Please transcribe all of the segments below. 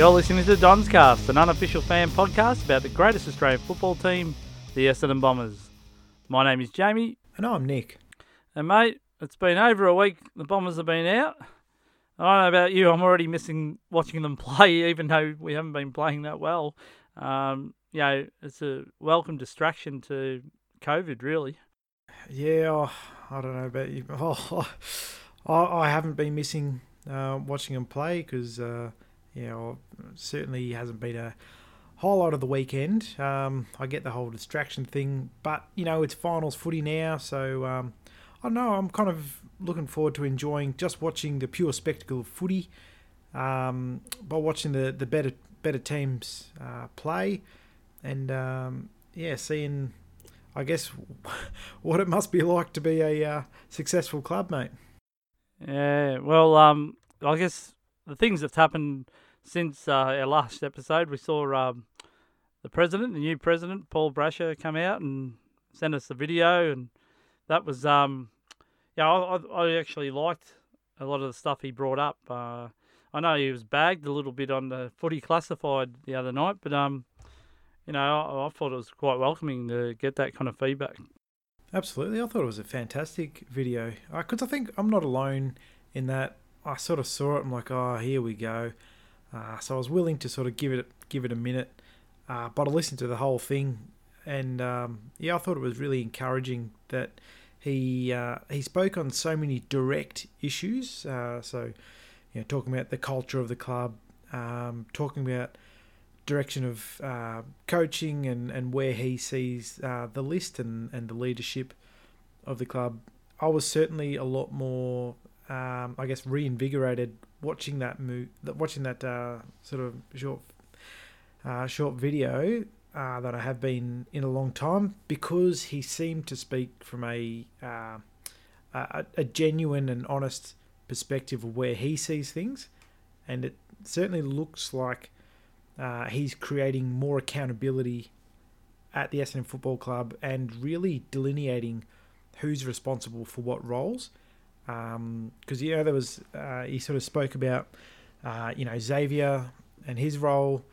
You're listening to Don's Cast, an unofficial fan podcast about the greatest Australian football team, the Essendon Bombers. My name is Jamie, And I'm Nick. and mate, it's been over a week. The Bombers have been out. I don't know about you. I'm already missing watching them play, even though we haven't been playing that well. Um, you know, it's a welcome distraction to COVID, really. Yeah, oh, I don't know about you. Oh, I, I haven't been missing uh, watching them play because, uh, you know, certainly hasn't been a whole lot of the weekend. Um, I get the whole distraction thing, but, you know, it's finals footy now, so um, I don't know. I'm kind of looking forward to enjoying just watching the pure spectacle of footy, um, by watching the, the better better teams uh, play, and um, yeah, seeing I guess what it must be like to be a uh, successful club, mate. Yeah, well, um, I guess the things that's happened since uh, our last episode, we saw um, the president, the new president, Paul Brasher, come out and send us a video, and that was, um, yeah, I, I actually liked a lot of the stuff he brought up. Uh, I know he was bagged a little bit on the footy classified the other night, but um, you know, I, I thought it was quite welcoming to get that kind of feedback. Absolutely, I thought it was a fantastic video because I think I'm not alone in that. I sort of saw it. I'm like, oh, here we go. Uh, so I was willing to sort of give it give it a minute, uh, but I listened to the whole thing, and um, yeah, I thought it was really encouraging that he uh, he spoke on so many direct issues. Uh, so, you know, talking about the culture of the club, um, talking about direction of uh, coaching and, and where he sees uh, the list and, and the leadership of the club. I was certainly a lot more, um, I guess, reinvigorated watching that move, watching that uh, sort of short, uh, short video uh, that I have been in a long time because he seemed to speak from a, uh, a a genuine and honest perspective of where he sees things, and it certainly looks like uh, he's creating more accountability at the Essendon Football Club and really delineating who's responsible for what roles. Because um, know there was uh, he sort of spoke about uh, you know Xavier and his role.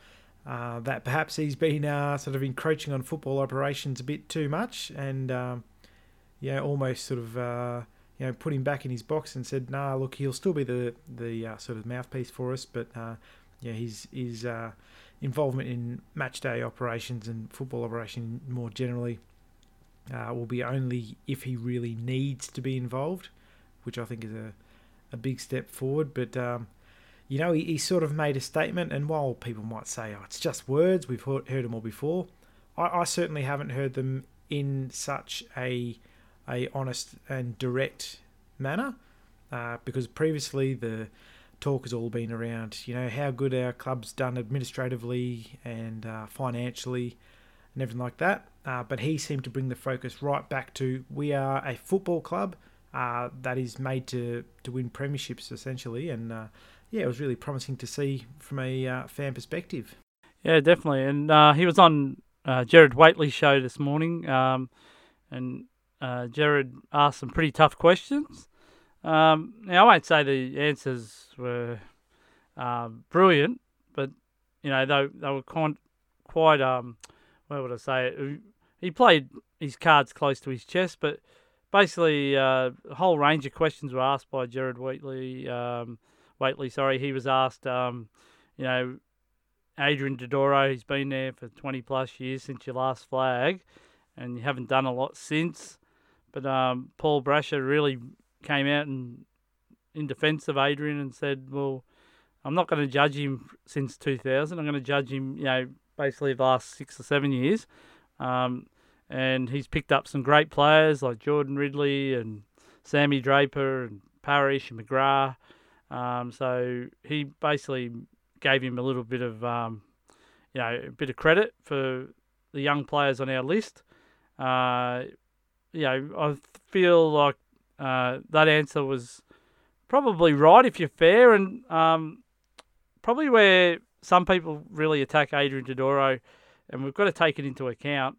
Uh, that perhaps he's been uh, sort of encroaching on football operations a bit too much, and um, yeah, almost sort of uh, you know put him back in his box and said, "Nah, look, he'll still be the the uh, sort of mouthpiece for us, but yeah, his his involvement in match day operations and football operation more generally uh, will be only if he really needs to be involved, which I think is a a big step forward. But um, you know, he, he sort of made a statement, and while people might say, "Oh, it's just words," we've heard, heard them all before. I, I certainly haven't heard them in such a a honest and direct manner, uh, because previously the talk has all been around, you know, how good our club's done administratively and uh, financially and everything like that. Uh, but he seemed to bring the focus right back to we are a football club uh, that is made to, to win premierships essentially. And uh, yeah, it was really promising to see from a uh, fan perspective. Yeah, definitely. And uh, he was on uh, Jared Whateley's show this morning, um, and uh, Jared asked some pretty tough questions. Um, now, I won't say the answers were uh, brilliant, but you know they they were quite quite um, what would I say? He played his cards close to his chest, but basically uh, a whole range of questions were asked by Jared Whateley. Um, Whateley, sorry, he was asked, um, you know, Adrian Dodoro, he's been there for 20 plus years since your last flag, and you haven't done a lot since. But um, Paul Brasher really came out and in defence of Adrian and said, "Well, I'm not going to judge him since 2000. I'm going to judge him, you know, basically the last six or seven years." Um, and he's picked up some great players like Jordan Ridley and Sammy Draper and Parish and McGrath. Um, so he basically gave him a little bit of, um, you know, a bit of credit for the young players on our list. Uh, you know, I feel like uh, that answer was probably right if you're fair, and um, probably where some people really attack Adrian Dodoro, and we've got to take it into account.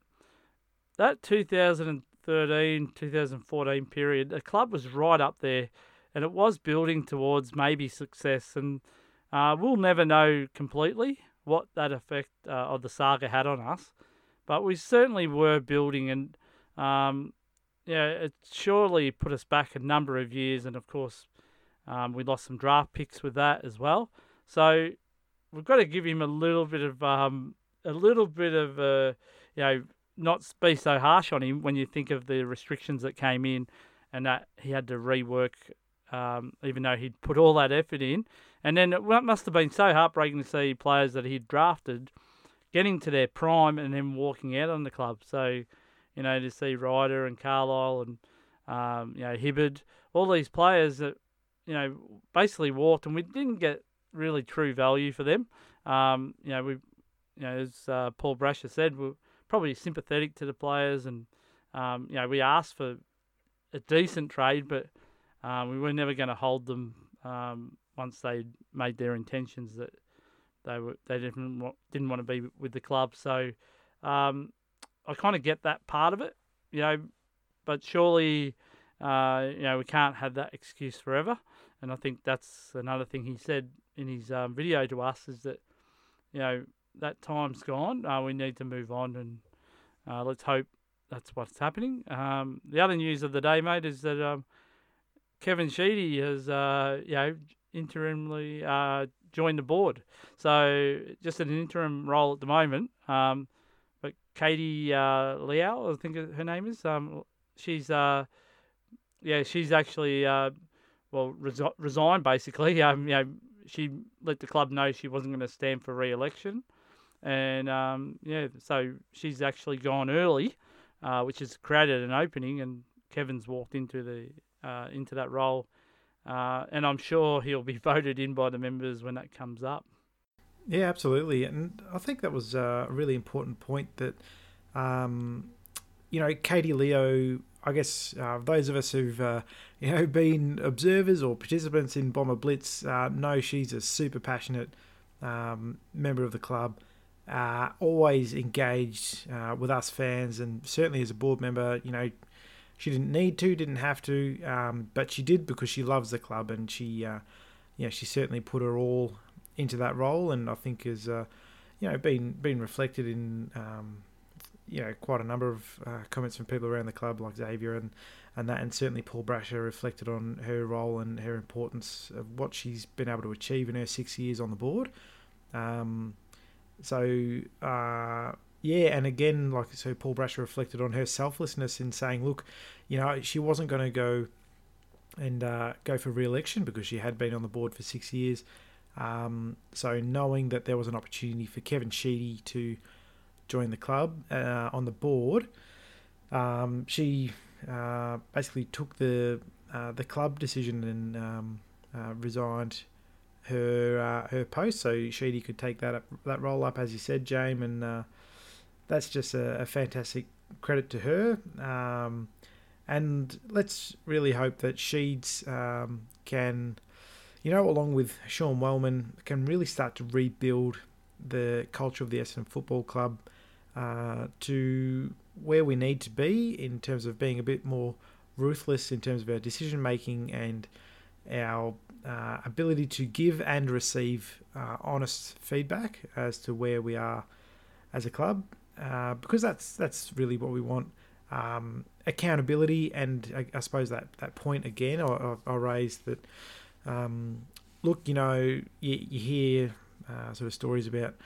That 2013 2014 period, the club was right up there, and it was building towards maybe success. And Uh, we'll never know completely what that effect uh, of the saga had on us, but we certainly were building, and um, yeah, it surely put us back a number of years, and of course, um, we lost some draft picks with that as well. So we've got to give him a little bit of um, a little bit of uh, you know not be so harsh on him when you think of the restrictions that came in and that he had to rework um, even though he'd put all that effort in. And then it must have been so heartbreaking to see players that he'd drafted getting to their prime and then walking out on the club. So, you know, to see Ryder and Carlisle and, um, you know, Hibbard, all these players that, you know, basically walked and we didn't get really true value for them. Um, you know, we, you know, as uh, Paul Brasher said, we're probably sympathetic to the players and, um, you know, we asked for a decent trade, but um, we were never going to hold them um, once they made their intentions that they were they didn't want, didn't want to be with the club. So um, I kind of get that part of it, you know, but surely uh, you know we can't have that excuse forever. And I think that's another thing he said in his um, video to us is that you know that time's gone. Uh, we need to move on, and uh, let's hope that's what's happening. Um, the other news of the day, mate, is that um, Kevin Sheedy has, uh, you know, interimly uh, joined the board. So just an interim role at the moment. Um, but Katie uh, Liao, I think her name is, um, she's, uh, yeah, she's actually, uh, well, resi- resigned basically. Um, you know, she let the club know she wasn't going to stand for re-election. And um, yeah, so she's actually gone early, uh, which has created an opening, and Kevin's walked into the uh, into that role. Uh, and I'm sure he'll be voted in by the members when that comes up. Yeah, absolutely. And I think that was a really important point that, um, you know, Katie Leo, I guess uh, those of us who've, uh, you know, been observers or participants in Bomber Blitz uh, know she's a super passionate um, member of the club. Uh, always engaged uh, with us fans, and certainly as a board member, you know, she didn't need to, didn't have to, um, but she did because she loves the club and she, uh, yeah, she certainly put her all into that role, and I think has, uh, you know, been been reflected in, um, you know, quite a number of uh, comments from people around the club like Xavier and and that, and certainly Paul Brasher reflected on her role and her importance of what she's been able to achieve in her six years on the board. Um, so uh, yeah, and again, like so, Paul Brasher reflected on her selflessness in saying, look, you know, she wasn't going to go and uh, go for re-election because she had been on the board for six years. Um, so knowing that there was an opportunity for Kevin Sheedy to join the club uh, on the board, um, she uh, basically took the uh, the club decision and um, uh, resigned her uh, her post so Sheedy could take that up, that role up as you said, James, and that's just a, a fantastic credit to her. Um, and let's really hope that Sheeds um, can, you know, along with Sean Wellman, can really start to rebuild the culture of the Essendon Football Club uh, to where we need to be in terms of being a bit more ruthless in terms of our decision making and our uh, ability to give and receive uh, honest feedback as to where we are as a club uh, because that's that's really what we want. Um, accountability, and I, I, suppose that, that point again, I, I, raised that. Um, look, you know, you, you hear uh, sort of stories about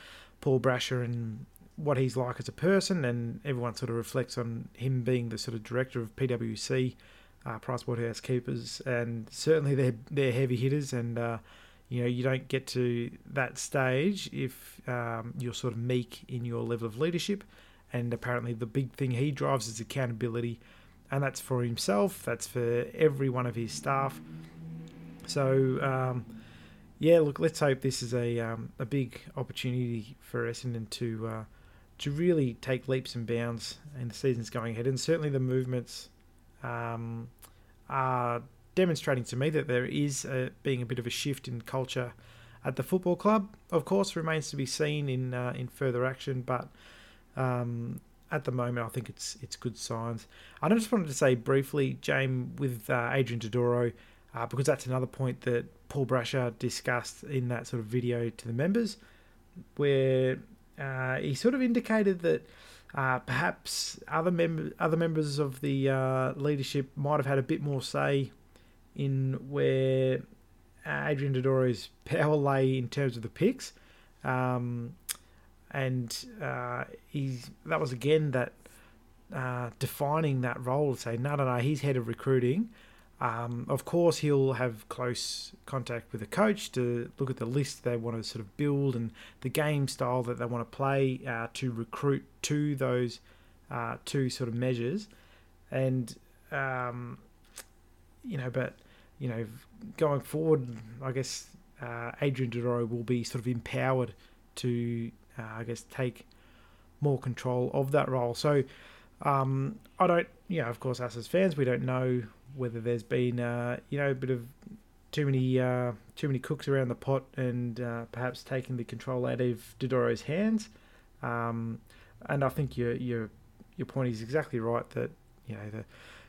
Paul Brasher and what he's like as a person, and everyone sort of reflects on him being the sort of director of PwC, uh, PricewaterhouseCoopers, and certainly they're they're heavy hitters, and uh, you know you don't get to that stage if um, you're sort of meek in your level of leadership and apparently the big thing he drives is accountability and that's for himself that's for every one of his staff. So um, yeah look let's hope this is a, um, a big opportunity for Essendon to uh, to really take leaps and bounds in the seasons going ahead and certainly the movements um, are demonstrating to me that there is a, being a bit of a shift in culture at the football club. Of course, remains to be seen in uh, in further action, but um, at the moment, I think it's it's good signs. I just wanted to say briefly, James, with uh, Adrian Dodoro, uh, because that's another point that Paul Brasher discussed in that sort of video to the members, where uh, he sort of indicated that uh, perhaps other mem- other members of the uh, leadership might have had a bit more say in where Adrian Dodoro's power lay in terms of the picks. Um, and uh, that was again that uh, defining that role say no no no he's head of recruiting um, of course he'll have close contact with the coach to look at the list they want to sort of build and the game style that they want to play uh, to recruit to those uh, two sort of measures and um, you know but you know going forward I guess uh, Adrian Dodoro will be sort of empowered to uh, I guess, take more control of that role. So um, I don't, you know, of course, us as fans, we don't know whether there's been, uh, you know, a bit of too many uh, too many cooks around the pot and uh, perhaps taking the control out of Dodoro's hands. Um, and I think your your your point is exactly right that you know the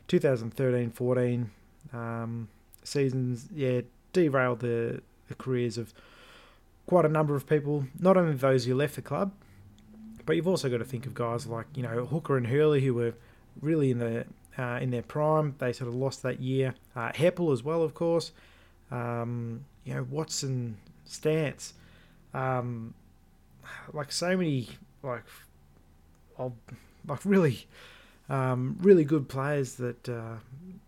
2013-14 um, seasons, yeah, derailed the the careers of quite a number of people, not only those who left the club, but you've also got to think of guys like you know Hooker and Hurley who were really in the uh, in their prime. They sort of lost that year. Uh, Heppell as well, of course. Um, you know Watson, Stance, um, like so many like like really um, really good players that uh,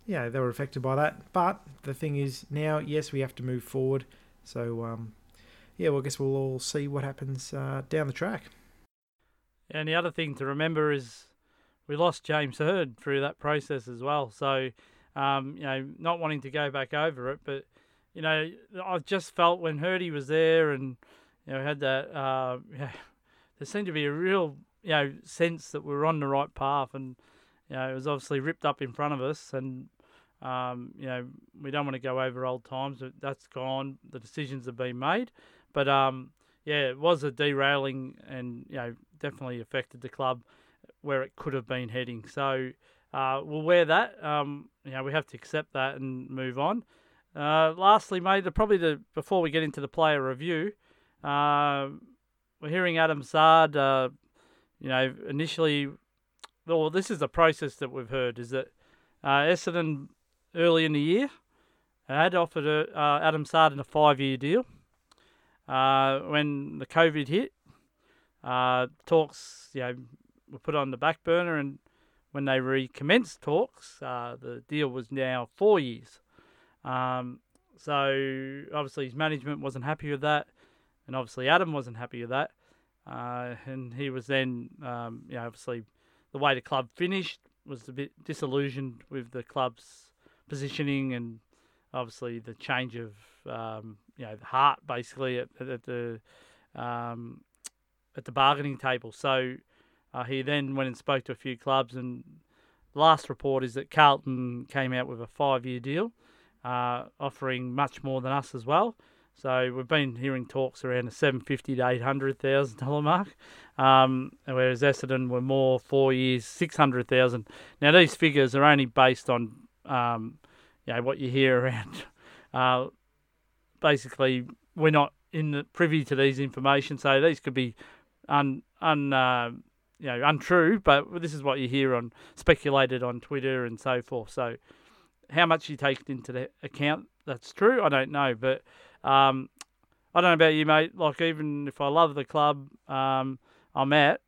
yeah they were affected by that. But the thing is now, yes, we have to move forward. So um, yeah, well, I guess we'll all see what happens uh, down the track. And the other thing to remember is we lost James Hird through that process as well. So, um, you know, not wanting to go back over it, but you know, I just felt when Hirdy was there and you know had that, uh, yeah, there seemed to be a real you know sense that we are on the right path, and you know it was obviously ripped up in front of us, and um, you know we don't want to go over old times. but That's gone. The decisions have been made. But um, yeah, it was a derailing, and you know definitely affected the club where it could have been heading. So uh, we'll wear that. Um, you know we have to accept that and move on. Uh, lastly, mate, probably the before we get into the player review, uh, we're hearing Adam Saad. Uh, you know, initially, well, this is the process that we've heard is that uh, Essendon early in the year had offered uh, Adam in a five-year deal. When the COVID hit, talks you know were put on the back burner, and when they recommenced talks, uh, the deal was now four years. Um, so obviously his management wasn't happy with that, and obviously Adam wasn't happy with that, uh, and he was then um, you know obviously the way the club finished was a bit disillusioned with the club's positioning and obviously the change of um, you know heart basically at, at the um, at the bargaining table. So uh, he then went and spoke to a few clubs, and last report is that Carlton came out with a five-year deal, uh, offering much more than us as well. So we've been hearing talks around the seven fifty to eight hundred thousand dollar mark, um, whereas Essendon were more four years six hundred thousand. Now these figures are only based on um, you know what you hear around uh, basically we're not in the privy to these information, so these could be un un uh, you know untrue, but this is what you hear on speculated on Twitter and so forth. So how much you take into account that's true, I don't know, but um, I don't know about you, mate. Like even if I love the club um, I'm at,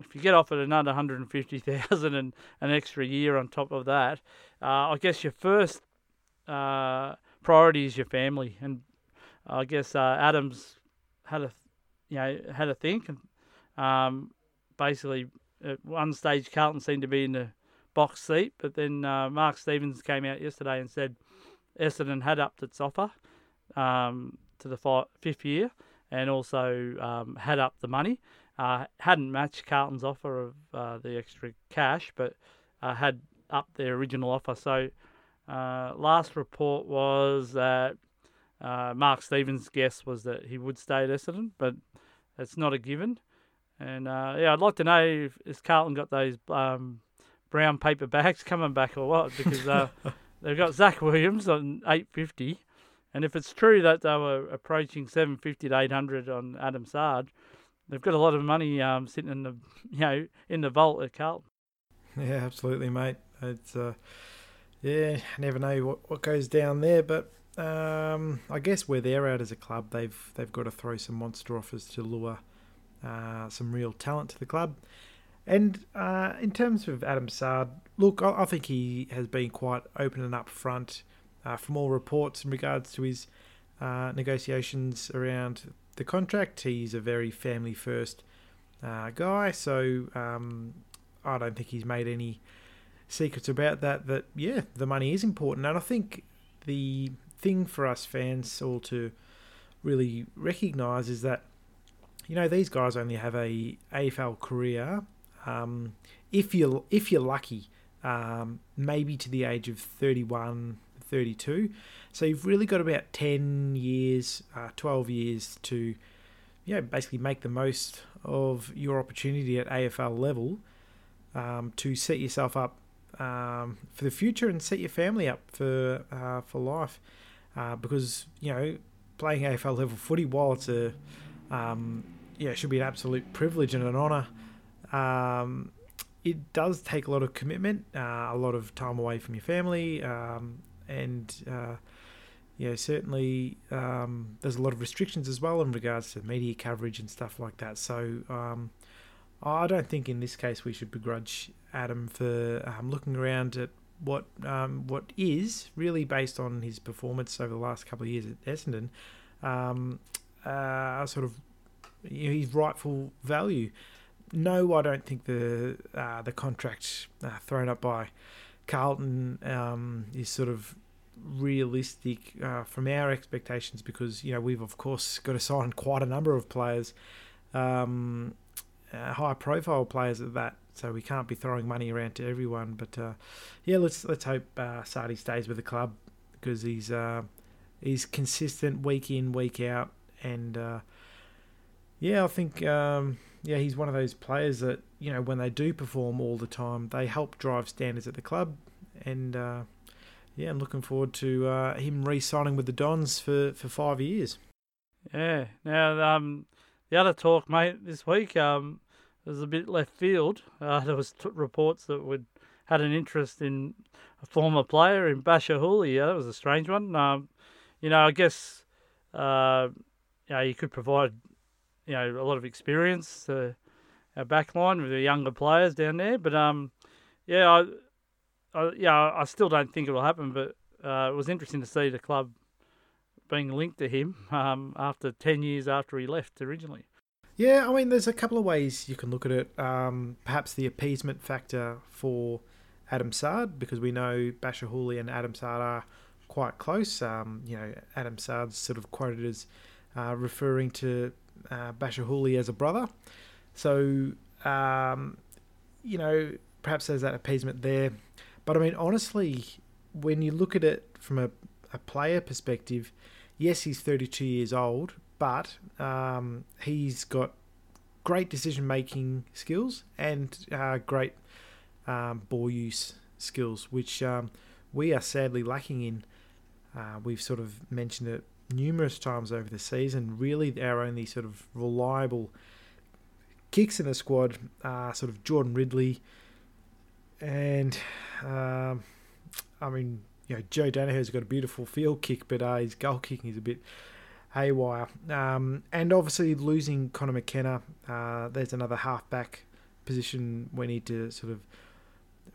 if you get offered another hundred and an extra year on top of that, uh, I guess your first uh, priority is your family. And I guess uh, Adams had a, you know, had a think, and um, basically at one stage Carlton seemed to be in the box seat, but then uh, Mark Stevens came out yesterday and said Essendon had upped its offer um, to the fifth year, and also um, had upped the money. Uh, hadn't matched Carlton's offer of uh, the extra cash, but uh, had upped their original offer. So uh, last report was that uh, Mark Stevens' guess was that he would stay at Essendon, but it's not a given. And uh, yeah, I'd like to know if, if Carlton got those um, brown paper bags coming back or what, because uh, they've got Zac Williams on eight fifty, and if it's true that they were approaching seven fifty to eight hundred on Adam Saad, they've got a lot of money um, sitting in the you know in the vault at Carlton. Yeah, absolutely, mate. It's uh, yeah, never know what, what goes down there, but um, I guess where they're at as a club, they've they've got to throw some monster offers to lure uh, some real talent to the club. And uh, in terms of Adam Saad, look, I, I, think he has been quite open and upfront uh, from all reports in regards to his uh, negotiations around the contract. He's a very family first uh, guy, so um, I don't think he's made any secrets about that. That yeah, the money is important, and I think the thing for us fans all to really recognise is that you know these guys only have a AFL career. Um, if you if you're lucky, um, maybe to the age of 31, 32. So you've really got about 10 years, uh, 12 years to, you know, basically make the most of your opportunity at AFL level um, to set yourself up um, for the future and set your family up for uh, for life. Uh, because you know, playing AFL level footy, while it's a um, yeah, it should be an absolute privilege and an honour. Um, it does take a lot of commitment, uh, a lot of time away from your family, um, and uh, yeah, certainly um, there's a lot of restrictions as well in regards to media coverage and stuff like that. So um, I don't think in this case we should begrudge Adam for um, looking around at what um, what is really based on his performance over the last couple of years at Essendon, uh, sort of you know, his rightful value no, I don't think the uh, the contract uh, thrown up by Carlton um, is sort of realistic uh, from our expectations because you know we've of course got to sign quite a number of players, um, uh, high profile players at that. So we can't be throwing money around to everyone. But uh, yeah, let's let's hope uh, Sardi stays with the club because he's he's consistent week in week out and yeah, I think um, yeah, he's one of those players that you know when they do perform all the time, they help drive standards at the club, and uh, yeah, I'm looking forward to uh, him re-signing with the Dons for, for five years. Yeah. Now, um, the other talk, mate, this week um, was a bit left field. Uh, there was t- reports that we'd had an interest in a former player in Bachar Houli. Yeah, that was a strange one. Um, you know, I guess uh, you know, you could provide you know a lot of experience uh, our back line with the younger players down there. But um, yeah, I, I yeah, I still don't think it will happen. But uh, it was interesting to see the club being linked to him um, after ten years after he left originally. Yeah, I mean, there's a couple of ways you can look at it. Um, perhaps the appeasement factor for Adam Saad, because we know Bachar Houli and Adam Saad are quite close. Um, you know, Adam Saad's sort of quoted as uh, referring to uh, Bachar Houli as a brother. So, um, you know, perhaps there's that appeasement there. But I mean, honestly, when you look at it from a, a player perspective, yes, he's 32 years old, but um, he's got great decision making skills and uh, great um, ball use skills, which um, we are sadly lacking in. Uh, we've sort of mentioned it numerous times over the season. Really, our only sort of reliable kicks in the squad are sort of Jordan Ridley and um, I mean, you know, Joe Daniher's got a beautiful field kick, but uh, his goal kicking is a bit haywire. Um, and obviously losing Connor McKenna, uh, there's another halfback position we need to sort of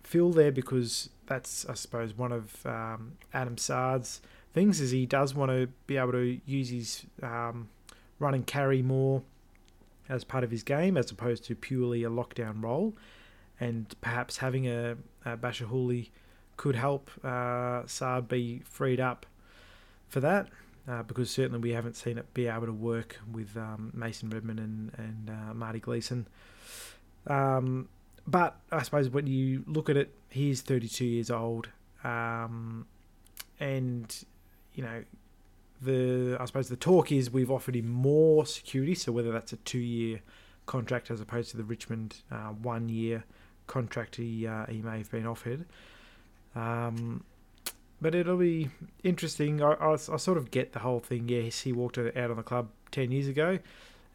fill there because that's, I suppose, one of um, Adam Saad's things is he does want to be able to use his um, run and carry more as part of his game as opposed to purely a lockdown role. And perhaps having a, a Bachar Houli could help uh, Saad be freed up for that. Uh, because certainly we haven't seen it be able to work with um, Mason Redman and, and uh, Marty Gleeson. Um, but I suppose when you look at it, he's 32 years old. Um, and you know, the I suppose the talk is we've offered him more security. So whether that's a two-year contract as opposed to the Richmond uh, one-year contract he uh, he may have been offered. Um, but it'll be interesting. I, I, I, sort of get the whole thing. Yes, he walked out on the club ten years ago,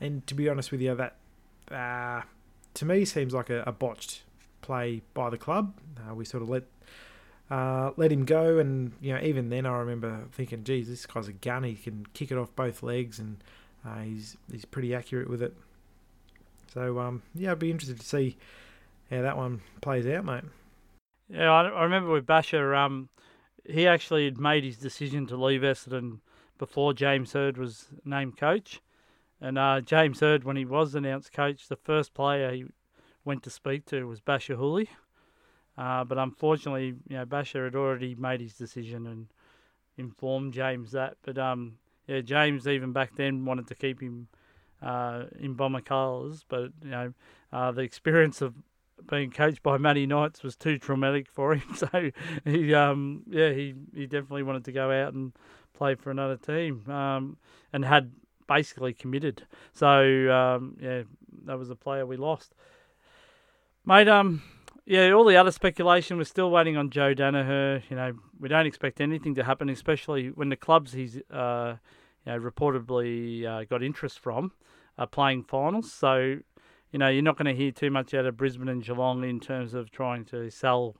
and to be honest with you, that uh, to me seems like a, a botched play by the club. Uh, we sort of let uh, let him go, and you know even then I remember thinking, "Geez, this guy's a gun. He can kick it off both legs, and uh, he's he's pretty accurate with it." So um, yeah, I'd be interested to see how that one plays out, mate. Yeah, I, I remember with Bachar, um, he actually had made his decision to leave Essendon before James Hird was named coach. And uh, James Hird, when he was announced coach, the first player he went to speak to was Bachar Houli. Uh, but unfortunately, you know, Bachar had already made his decision and informed James that. But um, yeah, James even back then wanted to keep him uh, in Bomber colours, but you know, uh, the experience of being coached by Matty Knights was too traumatic for him. So he, um, yeah, he, he definitely wanted to go out and play for another team, um, and had basically committed. So um, yeah, that was a player we lost. Mate, um, yeah, all the other speculation, we're still waiting on Joe Daniher. You know, we don't expect anything to happen, especially when the clubs he's uh, you know, reportedly uh, got interest from are playing finals. So, you know, you're not going to hear too much out of Brisbane and Geelong in terms of trying to sell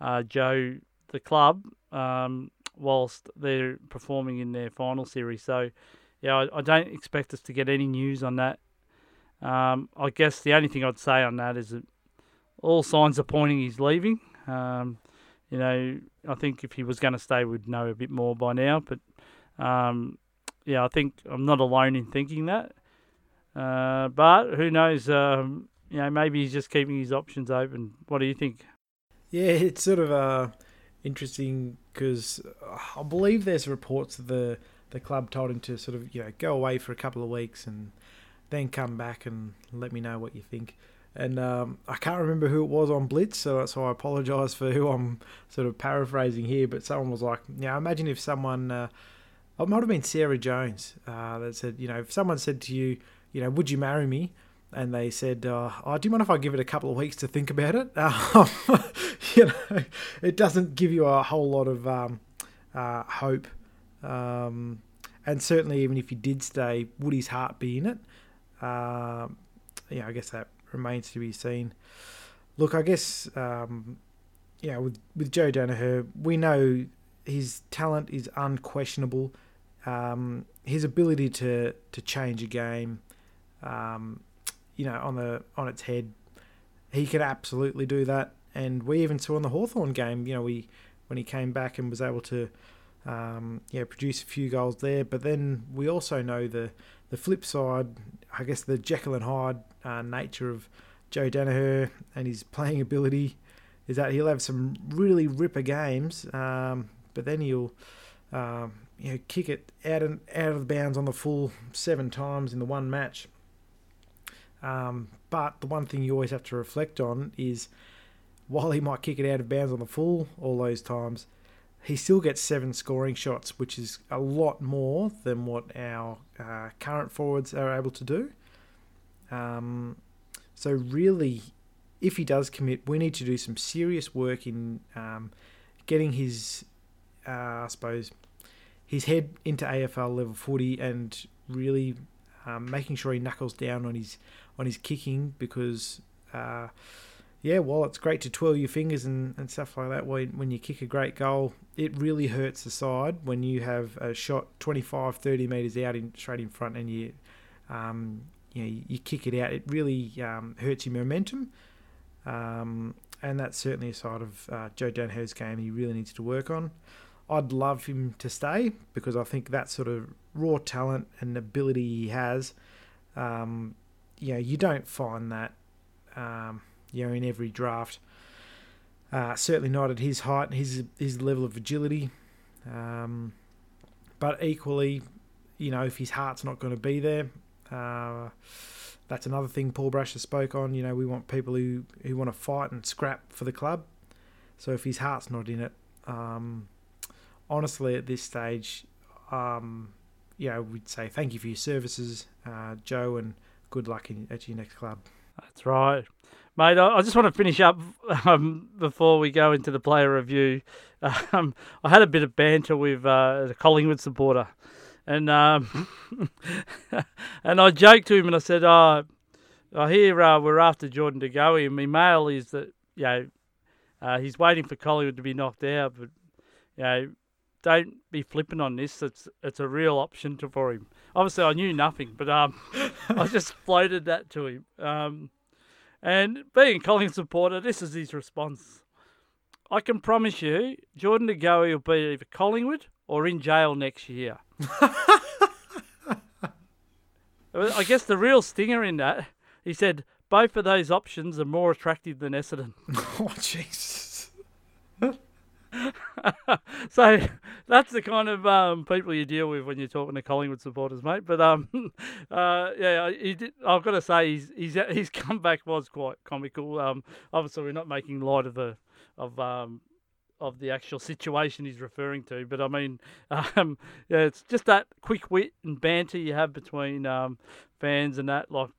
uh, Joe the club um, whilst they're performing in their final series. So, yeah, I, I don't expect us to get any news on that. Um, I guess the only thing I'd say on that is that all signs are pointing he's leaving. Um, you know, I think if he was going to stay, we'd know a bit more by now. But um, yeah, I think I'm not alone in thinking that. Uh, but who knows? Um, you know, maybe he's just keeping his options open. What do you think? Yeah, it's sort of uh, interesting because I believe there's reports that the the club told him to sort of you know go away for a couple of weeks and then come back and let me know what you think. And um, I can't remember who it was on Blitz, so so I apologise for who I'm sort of paraphrasing here. But someone was like, "Yeah, imagine if someone." Uh, it might have been Sarah Jones uh, that said, you know, if someone said to you, you know, would you marry me? And they said, uh, oh, do you mind if I give it a couple of weeks to think about it? Um, you know, it doesn't give you a whole lot of um, uh, hope. Um, and certainly, even if he did stay, would his heart be in it? Uh, yeah, I guess that remains to be seen. Look, I guess, um, yeah, with, with Joe Daniher, we know his talent is unquestionable. Um, his ability to to change a game, um, you know, on the on its head, he could absolutely do that. And we even saw in the Hawthorn game, you know, we when he came back and was able to, um, yeah, produce a few goals there. But then we also know the the flip side, I guess, the Jekyll and Hyde uh, nature of Joe Daniher and his playing ability is that he'll have some really ripper games, um, but then he'll um, you know kick it out and out of bounds on the full seven times in the one match. Um, but the one thing you always have to reflect on is while he might kick it out of bounds on the full all those times, he still gets seven scoring shots, which is a lot more than what our uh, current forwards are able to do. Um, so really, if he does commit, we need to do some serious work in um, getting his uh, I suppose, his head into AFL level footy and really um, making sure he knuckles down on his on his kicking because. Uh, yeah, while it's great to twirl your fingers and, and stuff like that when, when you kick a great goal, it really hurts the side when you have a shot 25, 30 metres out in straight in front and you, um, you, know, you kick it out. It really um, hurts your momentum. Um, and that's certainly a side of uh, Joe Daniher's game he really needs to work on. I'd love him to stay because I think that sort of raw talent and ability he has, um, you know, you don't find that, um, you know, in every draft. Uh, certainly not at his height, his his level of agility. Um, but equally, you know, if his heart's not going to be there, uh, that's another thing Paul Brasher spoke on. You know, we want people who, who want to fight and scrap for the club. So if his heart's not in it, um, honestly, at this stage, um, yeah, we'd say thank you for your services, uh, Joe, and good luck in, at your next club. That's right. Mate, I just want to finish up um, before we go into the player review. Um, I had a bit of banter with uh, a Collingwood supporter, and um, and I joked to him and I said, "Oh, I hear uh, we're after Jordan De Goey, and my mail is that you know uh, he's waiting for Collingwood to be knocked out, but you know don't be flipping on this. It's it's a real option to, for him. Obviously, I knew nothing, but um, I just floated that to him. Um, and being a Collingwood supporter, this is his response. I can promise you, Jordan De Goey will be either Collingwood or in jail next year. I guess the real stinger in that, he said, both of those options are more attractive than Essendon. oh, Jesus. so that's the kind of um, people you deal with when you're talking to Collingwood supporters, mate. But um, uh, yeah, did, I've got to say his his his comeback was quite comical. Um, obviously we're not making light of the of um of the actual situation he's referring to, but I mean, um, yeah, it's just that quick wit and banter you have between um fans and that. Like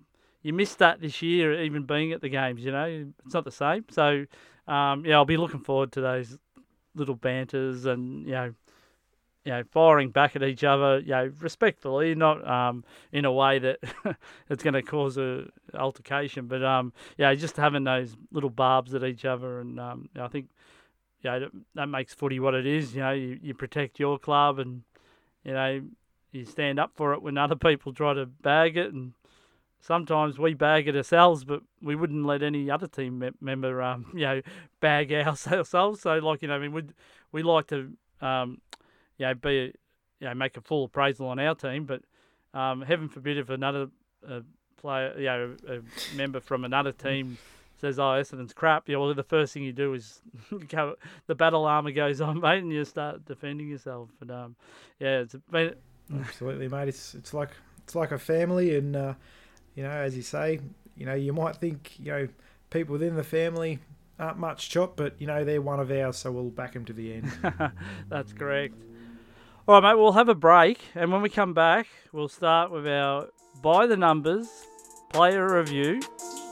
you missed that this year, even being at the games. You know, it's not the same. So. Um, yeah, I'll be looking forward to those little banters and you know, you know, firing back at each other, you know, respectfully, not um, in a way that it's going to cause a altercation, but um, yeah, just having those little barbs at each other, and um, I think, yeah, that, that makes footy what it is. You know, you, you protect your club, and you know, you stand up for it when other people try to bag it, and sometimes we bag it ourselves, but we wouldn't let any other team me- member, um, you know, bag ourselves. So, like, you know, I mean, we we like to, um, you know, be, you know, make a full appraisal on our team, but um, heaven forbid if another uh, player, you know, a member from another team says, "Oh, Essendon's crap," yeah, well, the first thing you do is the battle armor goes on, mate, and you start defending yourself. And um, yeah, it's been absolutely, mate. It's it's like it's like a family, and uh, you know, as you say, you know, you might think, you know, people within the family aren't much chop, but you know, they're one of ours, so we'll back them to the end. That's correct. All right, mate, we'll have a break, and when we come back, we'll start with our by the numbers player review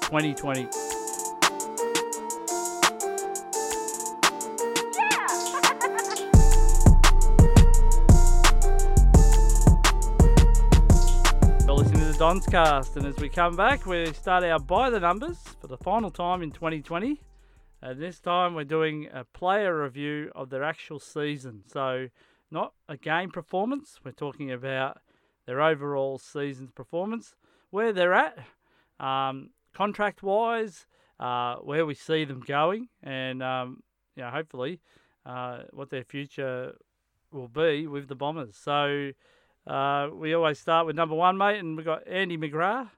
2020. Donscast, and as we come back, we start our by the numbers for the final time in 2020. And this time we're doing a player review of their actual season. So, not a game performance, we're talking about their overall season's performance, where they're at, um, contract wise, uh, where we see them going, and um, you know, hopefully uh, what their future will be with the Bombers. So, uh, we always start with number one, mate, and we've got Andy McGrath.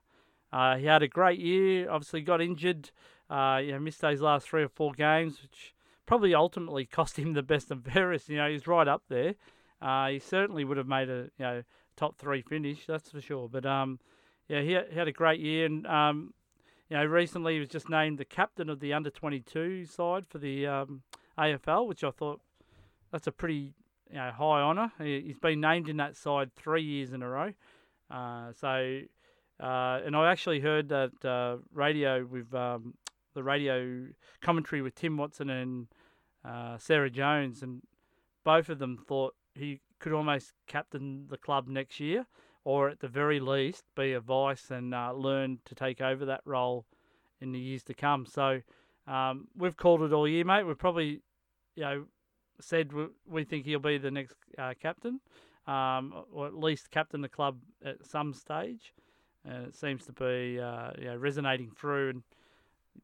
Uh, he had a great year, obviously got injured, uh, you know, missed those last three or four games, which probably ultimately cost him the best and fairest. You know, he's right up there. Uh, he certainly would have made a you know top three finish, that's for sure. But um, yeah, he, he had a great year, and um, you know, recently he was just named the captain of the under twenty two side for the um, AFL, which I thought that's a pretty you know, high honour. He, has been named in that side three years in a row. Uh, so, uh, and I actually heard that uh, radio with um, the radio commentary with Tim Watson and uh, Sarah Jones, and both of them thought he could almost captain the club next year, or at the very least be a vice and uh, learn to take over that role in the years to come. So. Um, we've called it all year, mate. We're probably, you know, said we think he'll be the next uh, captain, um, or at least captain the club at some stage. And it seems to be uh, know, resonating through. And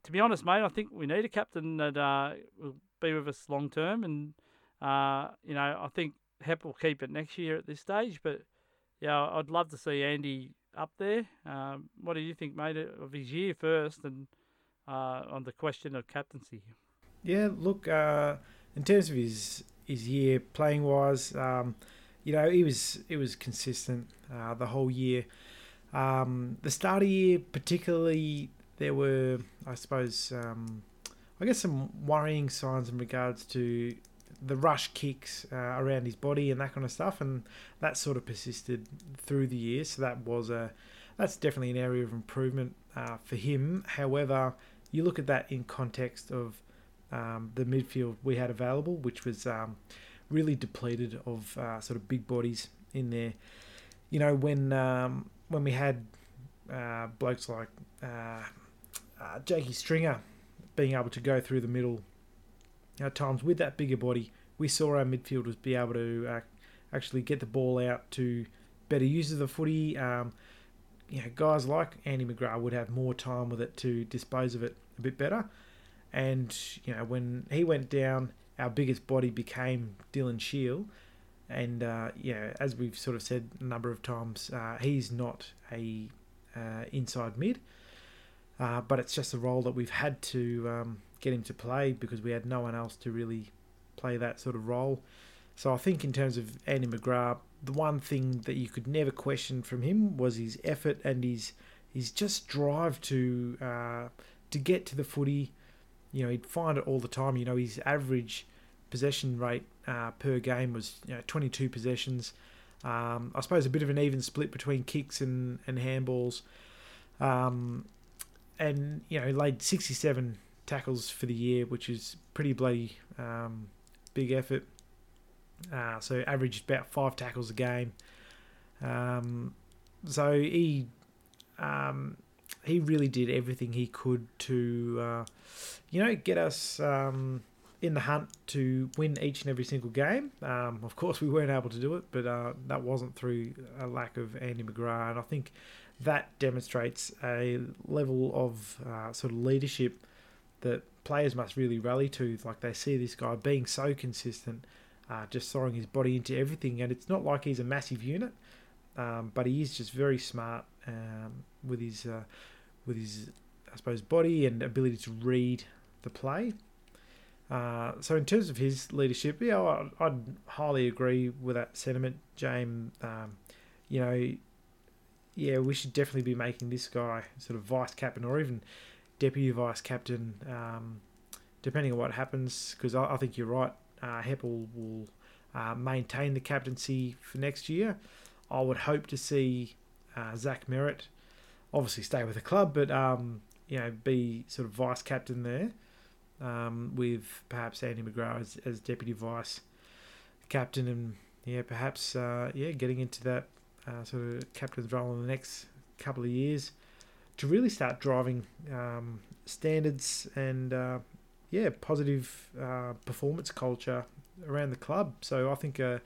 to be honest, mate, I think we need a captain that uh, will be with us long term. And uh, you know, I think Hep will keep it next year at this stage. But yeah, I'd love to see Andy up there. Um, what do you think, mate, of his year first, and uh, on the question of captaincy? Yeah, look, uh, in terms of his his year playing wise, um, you know, he was it was consistent uh, the whole year. Um, the start of the year, particularly, there were, I suppose, um, I guess some worrying signs in regards to the rush kicks uh, around his body and that kind of stuff, and that sort of persisted through the year. So that was a that's definitely an area of improvement uh, for him. However, you look at that in context of um, the midfield we had available, which was um, really depleted of uh, sort of big bodies in there. You know, when um, when we had uh, blokes like uh, uh, Jakey Stringer being able to go through the middle at times with that bigger body, we saw our midfielders be able to uh, actually get the ball out to better use of the footy. Um, you know, guys like Andy McGrath would have more time with it to dispose of it a bit better. And you know, when he went down, our biggest body became Dylan Shiel. And uh, yeah, as we've sort of said a number of times, uh, he's not a uh, inside mid, uh, but it's just a role that we've had to um, get him to play because we had no one else to really play that sort of role. So I think in terms of Andy McGrath, the one thing that you could never question from him was his effort and his his just drive to uh, to get to the footy. You know, he'd find it all the time. You know, his average possession rate uh, per game was you know, 22 possessions. Um, I suppose a bit of an even split between kicks and, and handballs. Um, and, you know, laid 67 tackles for the year, which is pretty bloody um, big effort. Uh, so averaged about five tackles a game. Um, so he um, he really did everything he could to uh, you know get us um, in the hunt to win each and every single game. Um, of course, we weren't able to do it, but uh, that wasn't through a lack of Andy McGrath, and I think that demonstrates a level of uh, sort of leadership that players must really rally to. Like they see this guy being so consistent uh, just throwing his body into everything. And it's not like he's a massive unit, um, but he is just very smart um, with his uh, with his I suppose body and ability to read the play. Uh, so in terms of his leadership, yeah, I'd, I'd highly agree with that sentiment, James. Um, you know, yeah, we should definitely be making this guy sort of vice captain or even deputy vice captain, um, depending on what happens. Because I, I, think you're right uh, Heppell will uh, maintain the captaincy for next year. I would hope to see uh, Zach Merrett obviously stay with the club, but um, you know be sort of vice captain there um, with perhaps Andy McGrath as, as, deputy vice captain, and yeah, perhaps uh, yeah getting into that uh, sort of captain's role in the next couple of years to really start driving um, standards and uh, yeah, positive uh, performance culture around the club. So I think a,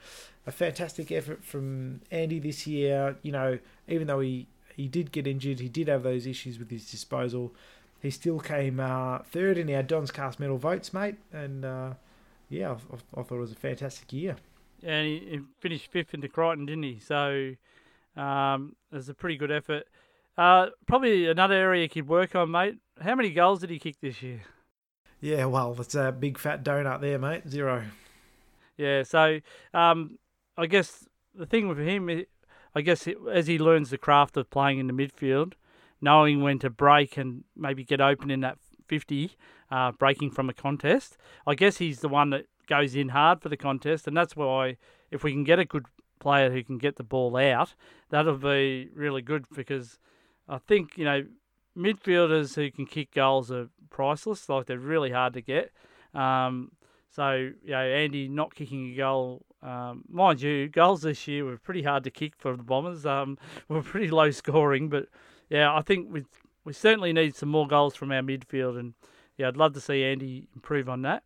a fantastic effort from Andy this year. You know, even though he, he did get injured, he did have those issues with his disposal. He still came uh, third in our Don's Cast medal votes, mate. And uh, yeah, I, I, thought it was a fantastic year. And he, he finished fifth in the Crichton, didn't he? So um, it was a pretty good effort. Uh, probably another area you could work on, mate. How many goals did he kick this year? Yeah, well, that's a big fat donut there, mate. Zero. Yeah, so um, I guess the thing with him, I guess it, as he learns the craft of playing in the midfield, knowing when to break and maybe get open in that 50, uh, breaking from a contest, I guess he's the one that goes in hard for the contest, and that's why if we can get a good player who can get the ball out, that'll be really good because I think you know midfielders who can kick goals are priceless. Like they're really hard to get. Um, so you know, Andy not kicking a goal, um, mind you, goals this year were pretty hard to kick for the Bombers. Um, were pretty low scoring, but yeah, I think we we certainly need some more goals from our midfield, and yeah, I'd love to see Andy improve on that.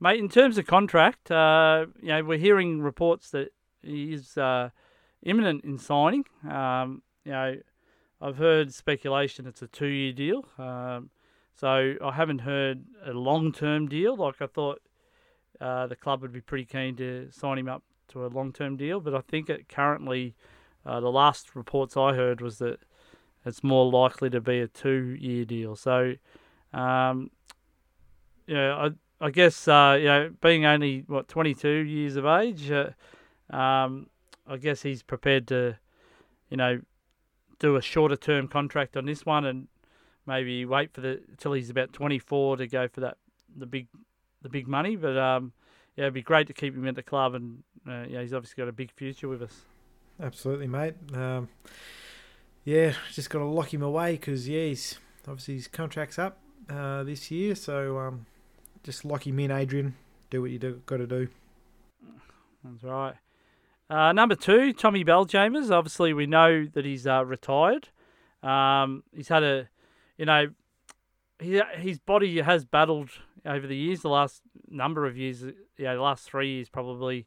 Mate, in terms of contract, uh, you know, we're hearing reports that he is uh, imminent in signing. Um, you know, I've heard speculation it's a two-year deal. Um, so I haven't heard a long-term deal. Like I thought, uh, the club would be pretty keen to sign him up to a long-term deal. But I think it currently, uh, the last reports I heard was that it's more likely to be a two-year deal. So, um, yeah, I I guess uh, you know, being only what 22 years of age, uh, um, I guess he's prepared to, you know, do a shorter term contract on this one and maybe wait for the till he's about 24 to go for that the big the big money. But um, yeah, it'd be great to keep him at the club, and uh, yeah, he's obviously got a big future with us. Absolutely, mate. Um, yeah, just got to lock him away because yeah, he's obviously his contract's up uh, this year, so um, just lock him in, Adrian. Do what you do, got to do. That's right. Uh, number two, Tommy Bellchambers. Obviously, we know that he's uh, retired. Um, he's had a, you know, he, his body has battled over the years, the last number of years, know, the last three years probably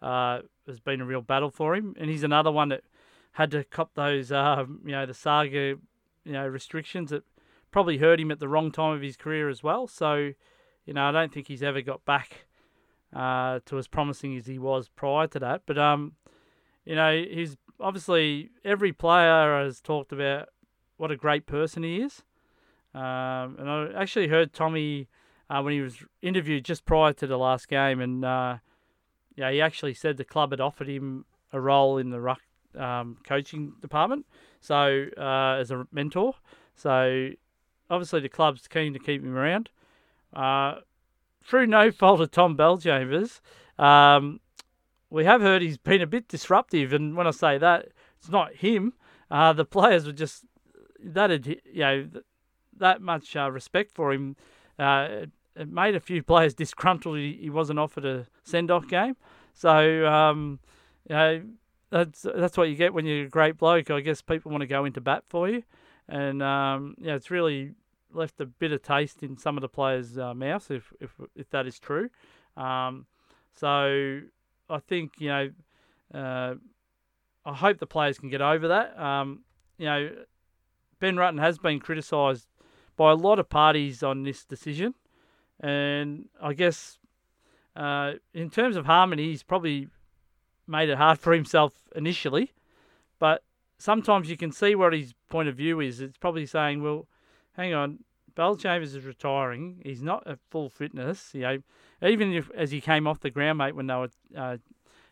uh, has been a real battle for him. And he's another one that had to cop those, uh, you know, the saga, you know, restrictions that probably hurt him at the wrong time of his career as well. So, you know, I don't think he's ever got back uh, to as promising as he was prior to that. But um, you know, he's obviously every player has talked about what a great person he is. Um, and I actually heard Tommy uh, when he was interviewed just prior to the last game, and uh, yeah, he actually said the club had offered him a role in the ruck um, coaching department, so uh, as a mentor. So obviously the club's keen to keep him around. Uh, through no fault of Tom Bellchambers, um, we have heard he's been a bit disruptive, and when I say that, it's not him. Uh, the players were just that had you know that much uh, respect for him. Uh, it, it, made a few players disgruntled. He, he wasn't offered a send-off game, so um, you know that's that's what you get when you're a great bloke. I guess people want to go into bat for you, and um, yeah, it's really left a bitter taste in some of the players' uh, mouths, if, if if that is true. Um, so I think you know, uh, I hope the players can get over that. Um, you know, Ben Rutten has been criticised by a lot of parties on this decision, and I guess uh, in terms of harmony, he's probably made it hard for himself initially, but sometimes you can see what his point of view is. It's probably saying, well, hang on, Bellchambers is retiring. He's not at full fitness. You know, even if as he came off the ground, mate, when they were, uh,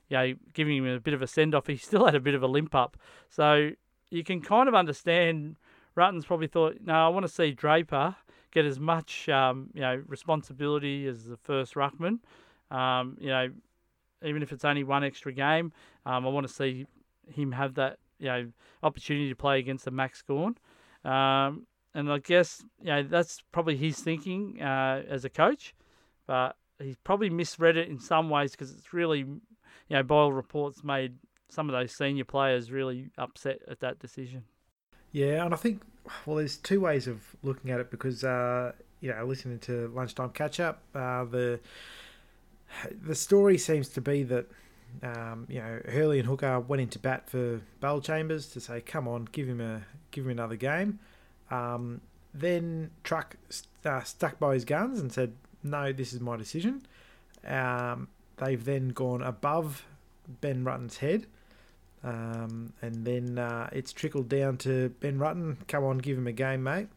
you know, giving him a bit of a send off, he still had a bit of a limp up. So you can kind of understand. Rutten's probably thought, no, I want to see Draper get as much, um, you know, responsibility as the first ruckman. Um, you know, even if it's only one extra game, um, I want to see him have that, you know, opportunity to play against the Max Gawn. Um, and I guess you know that's probably his thinking uh, as a coach, but he's probably misread it in some ways because it's really, you know, Boyle reports made some of those senior players really upset at that decision. Yeah, and I think well, there's two ways of looking at it because uh, you know, listening to lunchtime catch up, uh, the the story seems to be that. Um, you know, Hurley and Hooker went into bat for Bellchambers to say, "Come on, give him a give him another game." Um, then Truck uh, stuck by his guns and said, "No, this is my decision." Um, they've then gone above Ben Rutten's head, um, and then uh, it's trickled down to Ben Rutten. Come on, give him a game, mate.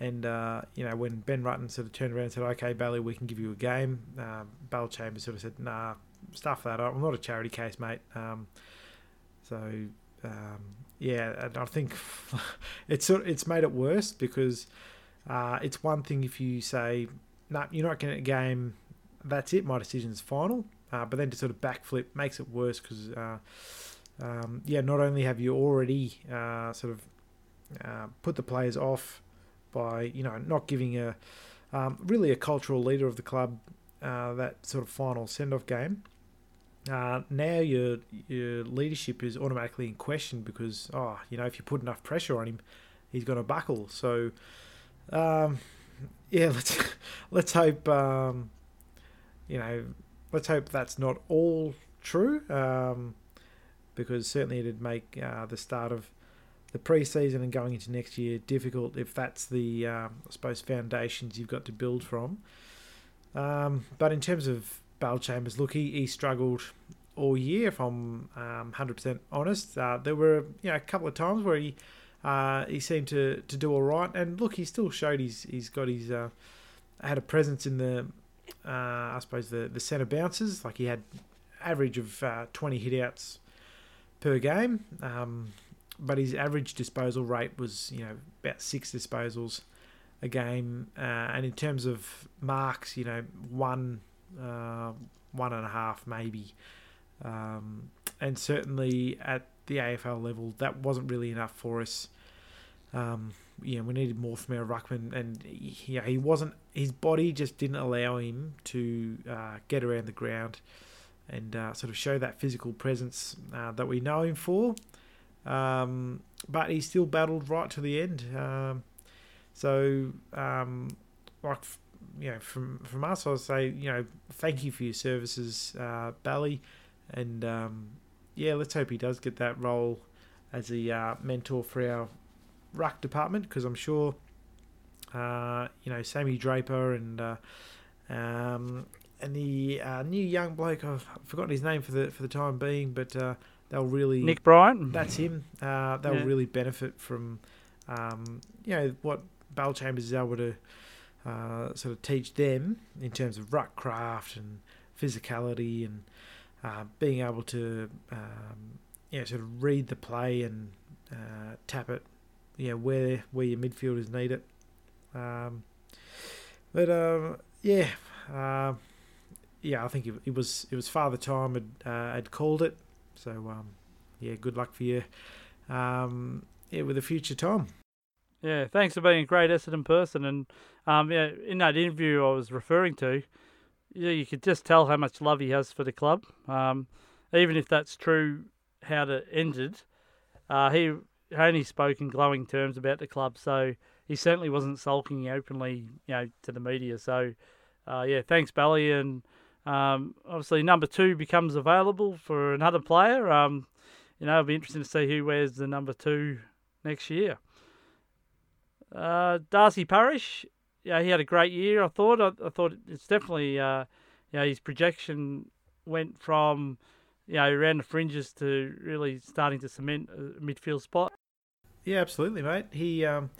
And uh, you know when Ben Rutten sort of turned around and said, "Okay, Bailey, we can give you a game," uh, Bellchambers sort of said, "Nah, stuff that. I'm not a charity case, mate." Um, so um, yeah, and I think it's it's made it worse because uh, it's one thing if you say, "No, nah, you're not getting a game. That's it. My decision's final." Uh, but then to sort of backflip makes it worse because, uh, um, yeah, not only have you already uh, sort of uh, put the players off by you know not giving a um, really a cultural leader of the club uh, that sort of final send off game uh, now your your leadership is automatically in question because oh you know if you put enough pressure on him, he's going to buckle. So um, yeah, let's let's hope um, you know let's hope that's not all true um, because certainly it'd make uh, the start of the preseason and going into next year difficult if that's the um, I suppose foundations you've got to build from. Um, but in terms of Bellchambers, look, he, he struggled all year, if I'm um, 100% honest. Uh, there were you know, a couple of times where he uh, he seemed to, to do all right. And look, he still showed he's, he's got his. Uh, had a presence in the, uh, I suppose, the, the centre bounces. Like he had average of uh, 20 hitouts per game. Um, but his average disposal rate was, you know, about six disposals a game. Uh, and in terms of marks, you know, one uh, one and a half maybe. Um, and certainly at the AFL level, that wasn't really enough for us. Um, yeah, we needed more from our ruckman, and yeah, he wasn't. His body just didn't allow him to uh, get around the ground and uh, sort of show that physical presence uh, that we know him for. Um, but he still battled right to the end. Um, so, um, like you know, from from us, I'll say, you know, thank you for your services, uh, Bally, and um, yeah, let's hope he does get that role as a uh, mentor for our ruck department because I'm sure, uh, you know, Sammy Draper and uh, um, and the uh, new young bloke I've forgotten his name for the for the time being, but uh, they'll really Nick Bryan. That's him. Uh, they'll Yeah. really benefit from, um, you know, what Bellchambers is able to uh, sort of teach them in terms of ruck craft and physicality and uh, being able to, um, you know, sort of read the play and uh, tap it, you know, where where your midfielders need it. Um, but um, yeah, yeah, I think it, was it was Father Time had uh, had called it. So um, yeah, good luck for you. Um, yeah, with the future, Tom. Yeah, thanks for being a great Essendon person. And um, yeah, in that interview I was referring to, yeah, you could just tell how much love he has for the club. Um, even if that's true, how it ended, uh, he only spoke in glowing terms about the club. So he certainly wasn't sulking openly, you know, to the media. So uh, yeah, thanks, Bally. And um, obviously, number two becomes available for another player. Um, you know, it'll be interesting to see who wears the number two next year. Uh, Darcy Parish, yeah, he had a great year. I thought. I, I thought it's definitely, uh, you know, his projection went from, you know, around the fringes to really starting to cement a midfield spot. Yeah, absolutely, mate. He, um,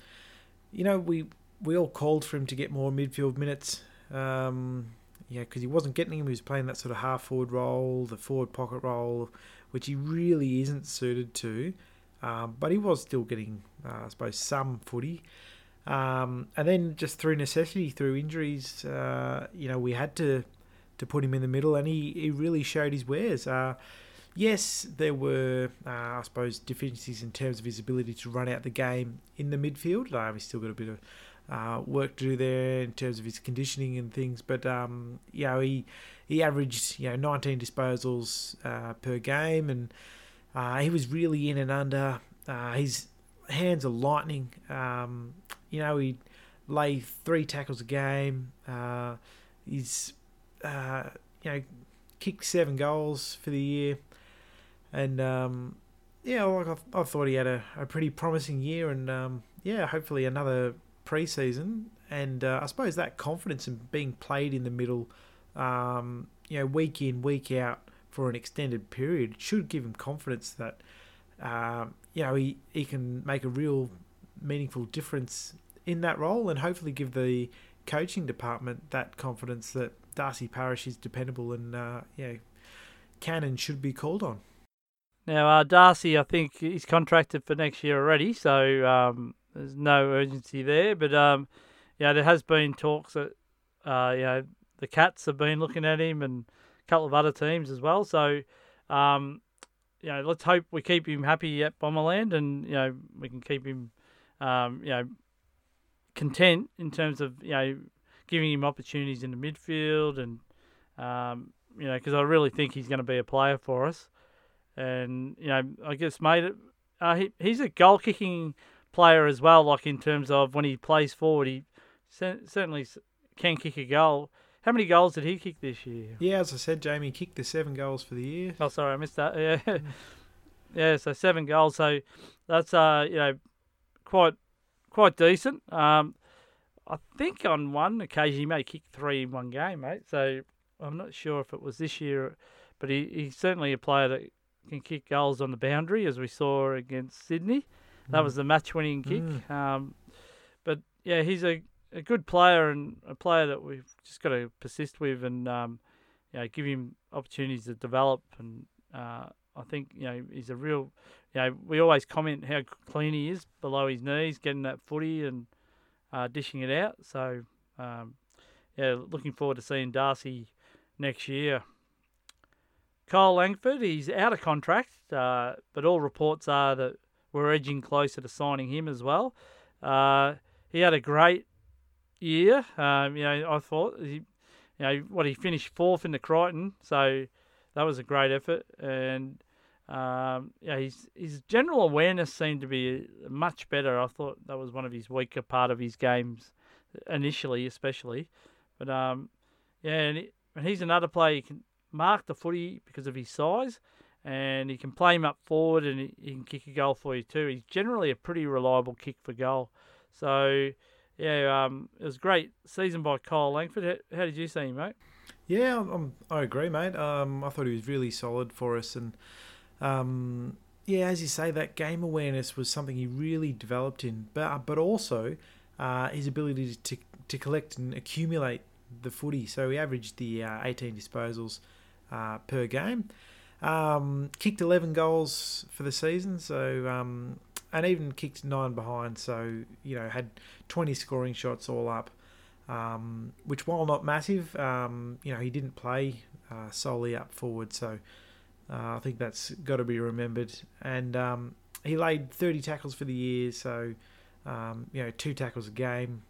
you know, we we all called for him to get more midfield minutes. Um, yeah, because he wasn't getting him. He was playing that sort of half forward role, the forward pocket role, which he really isn't suited to. Um, but he was still getting, uh, I suppose, some footy. Um, and then just through necessity, through injuries, uh, you know, we had to to put him in the middle, and he, he really showed his wares. Uh, yes, there were, uh, I suppose, deficiencies in terms of his ability to run out the game in the midfield. Uh, he's still got a bit of uh, work to do there in terms of his conditioning and things. But um, you know, he he averaged you know 19 disposals uh, per game, and uh, he was really in and under. Uh, his hands are lightning. Um, you know, he lay three tackles a game. Uh, he's uh, you know kicked seven goals for the year, and um, yeah, like I, I thought he had a, a pretty promising year, and um, yeah, hopefully another pre-season. And uh, I suppose that confidence in being played in the middle, um, you know, week in week out for an extended period should give him confidence that um, you know he, he can make a real meaningful difference in that role, and hopefully give the coaching department that confidence that Darcy Parish is dependable and uh, yeah, can and should be called on. Now, uh, Darcy, I think he's contracted for next year already, so um, there's no urgency there. But um, yeah, there has been talks that uh, you know the Cats have been looking at him and a couple of other teams as well. So um, you know, let's hope we keep him happy at Bomberland, and you know we can keep him um, you know content in terms of you know giving him opportunities in the midfield and um, you know because I really think he's going to be a player for us and you know I guess made it. Uh, he he's a goal kicking player as well. Like in terms of when he plays forward, he certainly can kick a goal. How many goals did he kick this year? Yeah, as I said, Jamie kicked the seven goals for the year. Oh, sorry, I missed that. Yeah, yeah. So seven goals. So that's uh you know quite quite decent. Um, I think on one occasion he may kick three in one game, mate. So I'm not sure if it was this year, but he, he's certainly a player that can kick goals on the boundary, as we saw against Sydney. That was the match-winning kick. Mm. Um, but yeah, he's a, a good player and a player that we've just got to persist with and um, you know give him opportunities to develop. And uh, I think you know he's a real. You know, we always comment how clean he is below his knees, getting that footy and uh, dishing it out. So um, yeah, looking forward to seeing Darcy next year. Kyle Langford, he's out of contract, uh, but all reports are that we're edging closer to signing him as well. Uh, he had a great year. Um, you know, I thought he, you know what he finished fourth in the Crichton, so that was a great effort. And um, yeah, his his general awareness seemed to be much better. I thought that was one of his weaker part of his games initially, especially. But um, yeah, and, he, and he's another player you can mark the footy because of his size, and he can play him up forward and he, can kick a goal for you too. He's generally a pretty reliable kick for goal. So yeah, um, it was a great season by Kyle Langford. How, did you see him, mate? Yeah, I'm, I agree, mate. Um, I thought he was really solid for us, and um, yeah, as you say, that game awareness was something he really developed in, but but also uh, his ability to to collect and accumulate the footy. So he averaged the uh, 18 disposals uh, per game. Um, kicked 11 goals for the season, so um, and even kicked nine behind. So you know had 20 scoring shots all up, um, which while not massive, um, you know he didn't play uh, solely up forward. So uh, I think that's got to be remembered. And um, he laid 30 tackles for the year, so um, you know two tackles a game.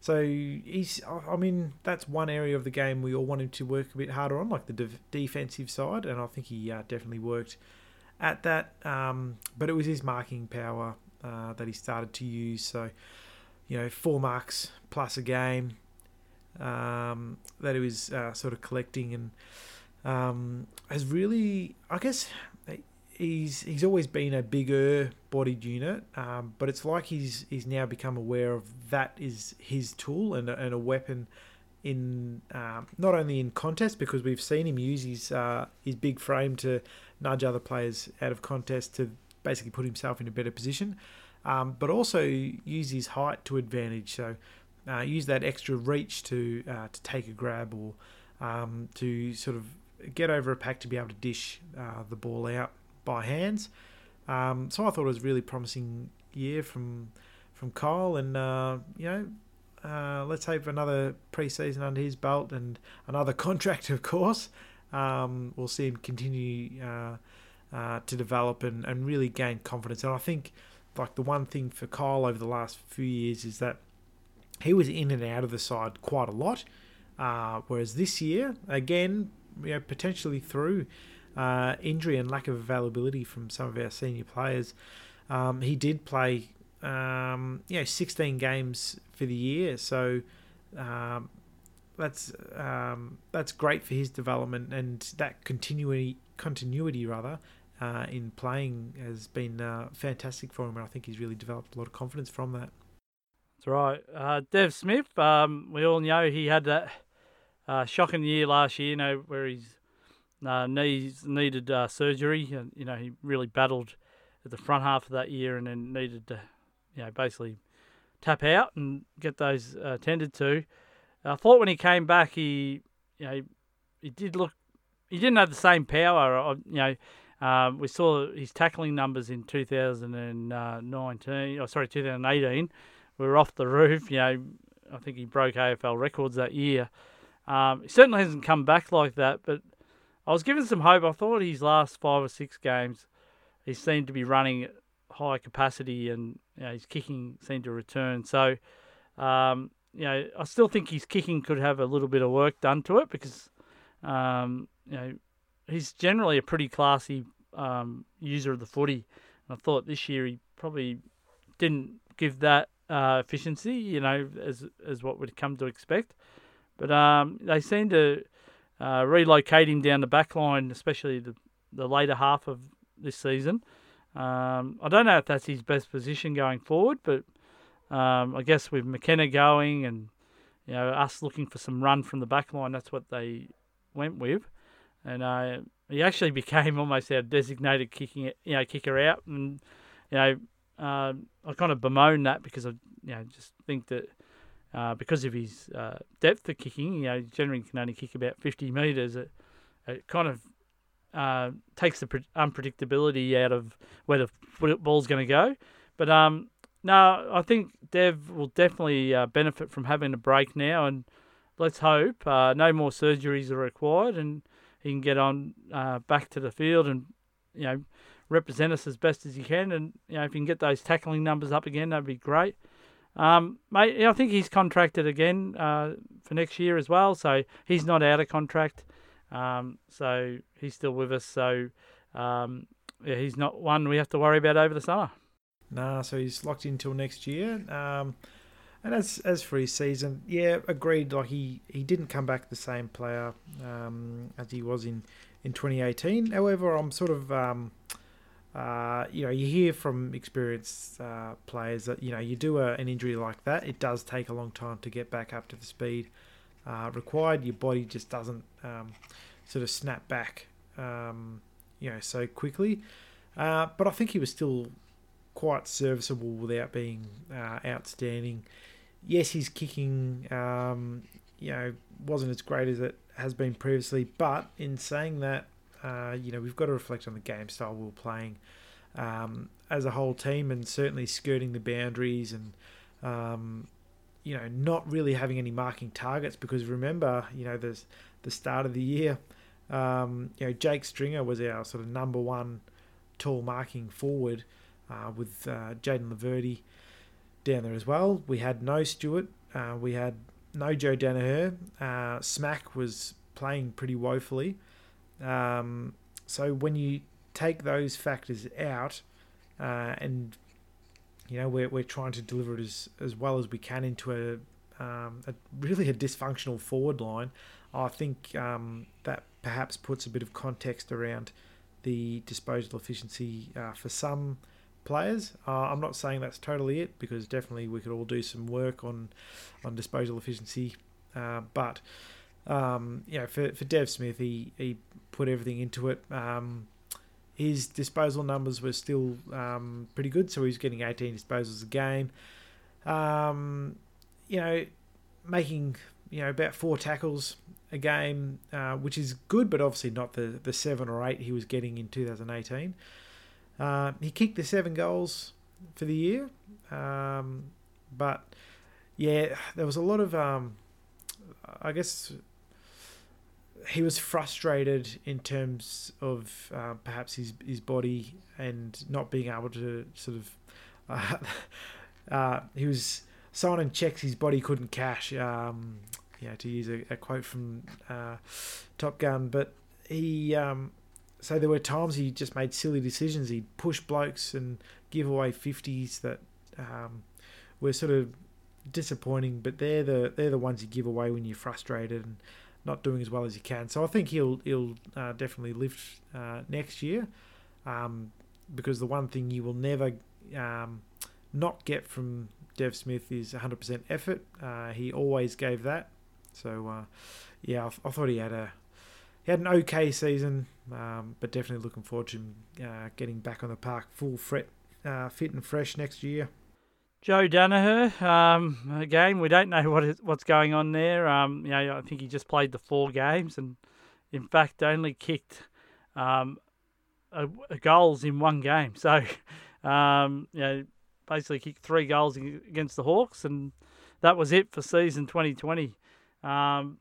So he's, I mean, that's one area of the game we all want him to work a bit harder on, like the de- defensive side, and I think he uh, definitely worked at that. Um, but it was his marking power uh, that he started to use. So, you know, four marks plus a game um, that he was uh, sort of collecting and um, has really, I guess, he's he's always been a bigger bodied unit, um, but it's like he's he's now become aware of that is his tool and a, and a weapon in um, not only in contest because we've seen him use his uh, his big frame to nudge other players out of contest to basically put himself in a better position, um, but also use his height to advantage. So uh, use that extra reach to uh, to take a grab or um, to sort of get over a pack to be able to dish uh, the ball out by hands. Um, so I thought it was a really promising year from from Kyle, and uh, you know, uh, let's hope another preseason under his belt and another contract, of course. Um, we'll see him continue uh, uh, to develop and, and really gain confidence. And I think, like the one thing for Kyle over the last few years is that he was in and out of the side quite a lot. Uh, whereas this year, again, you know, potentially through uh, injury and lack of availability from some of our senior players. Um, he did play, um, you know, 16 games for the year, so um, that's um, that's great for his development and that continuity continuity rather uh, in playing has been uh, fantastic for him, and I think he's really developed a lot of confidence from that. That's right, uh, Dev Smith. Um, we all know he had that uh, shocking year last year, you know, where he's uh, knees needed uh, surgery, and you know he really battled at the front half of that year, and then needed to, you know, basically tap out and get those uh, tended to. I thought when he came back, he, you know, he, he did look, he didn't have the same power. Of, you know, um, we saw his tackling numbers in 2019, or sorry, 2018, we were off the roof. You know, I think he broke AFL records that year. Um, he certainly hasn't come back like that, but I was given some hope. I thought his last five or six games, he seemed to be running at high capacity and you know, his kicking seemed to return. So, um, you know, I still think his kicking could have a little bit of work done to it because, um, you know, he's generally a pretty classy um, user of the footy. And I thought this year he probably didn't give that uh, efficiency, you know, as as what would come to expect. But um, they seem to uh, relocate him down the back line, especially the, the later half of this season. Um, I don't know if that's his best position going forward, but um, I guess with McKenna going and you know us looking for some run from the back line, that's what they went with. And uh, he actually became almost our designated kicking, you know, kicker out. And you know, uh, I kind of bemoan that because I, you know, just think that uh, because of his uh, depth of kicking, you know, generally can only kick about 50 metres. It, it kind of uh, takes the unpredictability out of where the ball's going to go. But um, no, I think Dev will definitely uh, benefit from having a break now, and let's hope uh, no more surgeries are required, and he can get on uh, back to the field and you know represent us as best as he can. And you know if he can get those tackling numbers up again, that'd be great. Um, mate, I think he's contracted again uh, for next year as well, so he's not out of contract. Um, so he's still with us. So um, yeah, he's not one we have to worry about over the summer. Nah, so he's locked in until next year. Um, and as as for his season, yeah, agreed. Like he, he didn't come back the same player um, as he was in, in 2018. However, I'm sort of um, uh, you know you hear from experienced uh, players that you know you do a, an injury like that, it does take a long time to get back up to the speed uh, required. Your body just doesn't um, sort of snap back, um, you know, so quickly. Uh, but I think he was still quite serviceable without being uh, outstanding yes, his kicking, um, you know, wasn't as great as it has been previously. But in saying that, uh, you know, we've got to reflect on the game style we are playing um, as a whole team, and certainly skirting the boundaries and. Um, you know, not really having any marking targets because remember, you know, there's the start of the year. Um, you know, Jake Stringer was our sort of number one tall marking forward uh, with uh, Jayden Laverde down there as well. We had no Stewart. Uh, we had no Joe Daniher. Uh, Smack was playing pretty woefully. Um, so when you take those factors out, uh, and you know we're, we're trying to deliver it as, as well as we can into a, um, a really a dysfunctional forward line, I think um, that perhaps puts a bit of context around the disposal efficiency uh, for some players. Uh, I'm not saying that's totally it because definitely we could all do some work on on disposal efficiency. Uh, but um, you know, for for Dev Smith, he he put everything into it. Um, his disposal numbers were still um, pretty good, so he's getting 18 disposals a game. Um, you know, making you know about four tackles a game, uh, which is good, but obviously not the the seven or eight he was getting in 2018. Uh, he kicked the seven goals for the year, um, but yeah, there was a lot of, um, I guess, he was frustrated in terms of uh, perhaps his his body and not being able to sort of. Uh, uh, he was signing checks his body couldn't cash. Um, yeah, to use a, a quote from uh, Top Gun, but he um, so there were times he just made silly decisions. He'd push blokes and give away fifties that um, were sort of disappointing. But they're the they're the ones you give away when you're frustrated and not doing as well as you can. So I think he'll he'll uh, definitely lift uh, next year, um, because the one thing you will never um, not get from Dev Smith is 100% effort. Uh, he always gave that. So uh, yeah, I, I thought he had a he had an okay season, um, but definitely looking forward to him uh, getting back on the park full fret, uh, fit and fresh next year. Joe Daniher, um, again, we don't know what is, what's going on there. Um, you know, I think he just played the four games and, in fact, only kicked um, a, a goals in one game. So, um, you know, basically kicked three goals against the Hawks, and that was it for season 2020. Um,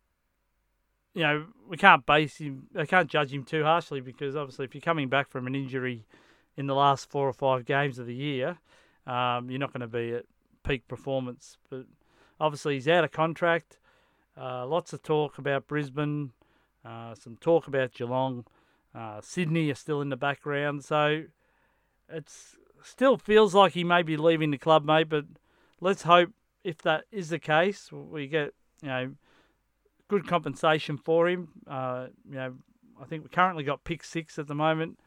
you know, we can't base him, I can't judge him too harshly because obviously, if you're coming back from an injury in the last four or five games of the year, um, you're not going to be at peak performance. But obviously, he's out of contract. Uh, lots of talk about Brisbane, uh, some talk about Geelong. Uh, Sydney are still in the background, so it still feels like he may be leaving the club, mate. But let's hope if that is the case, we get you know good compensation for him. Uh, you know, I think we currently got pick six at the moment,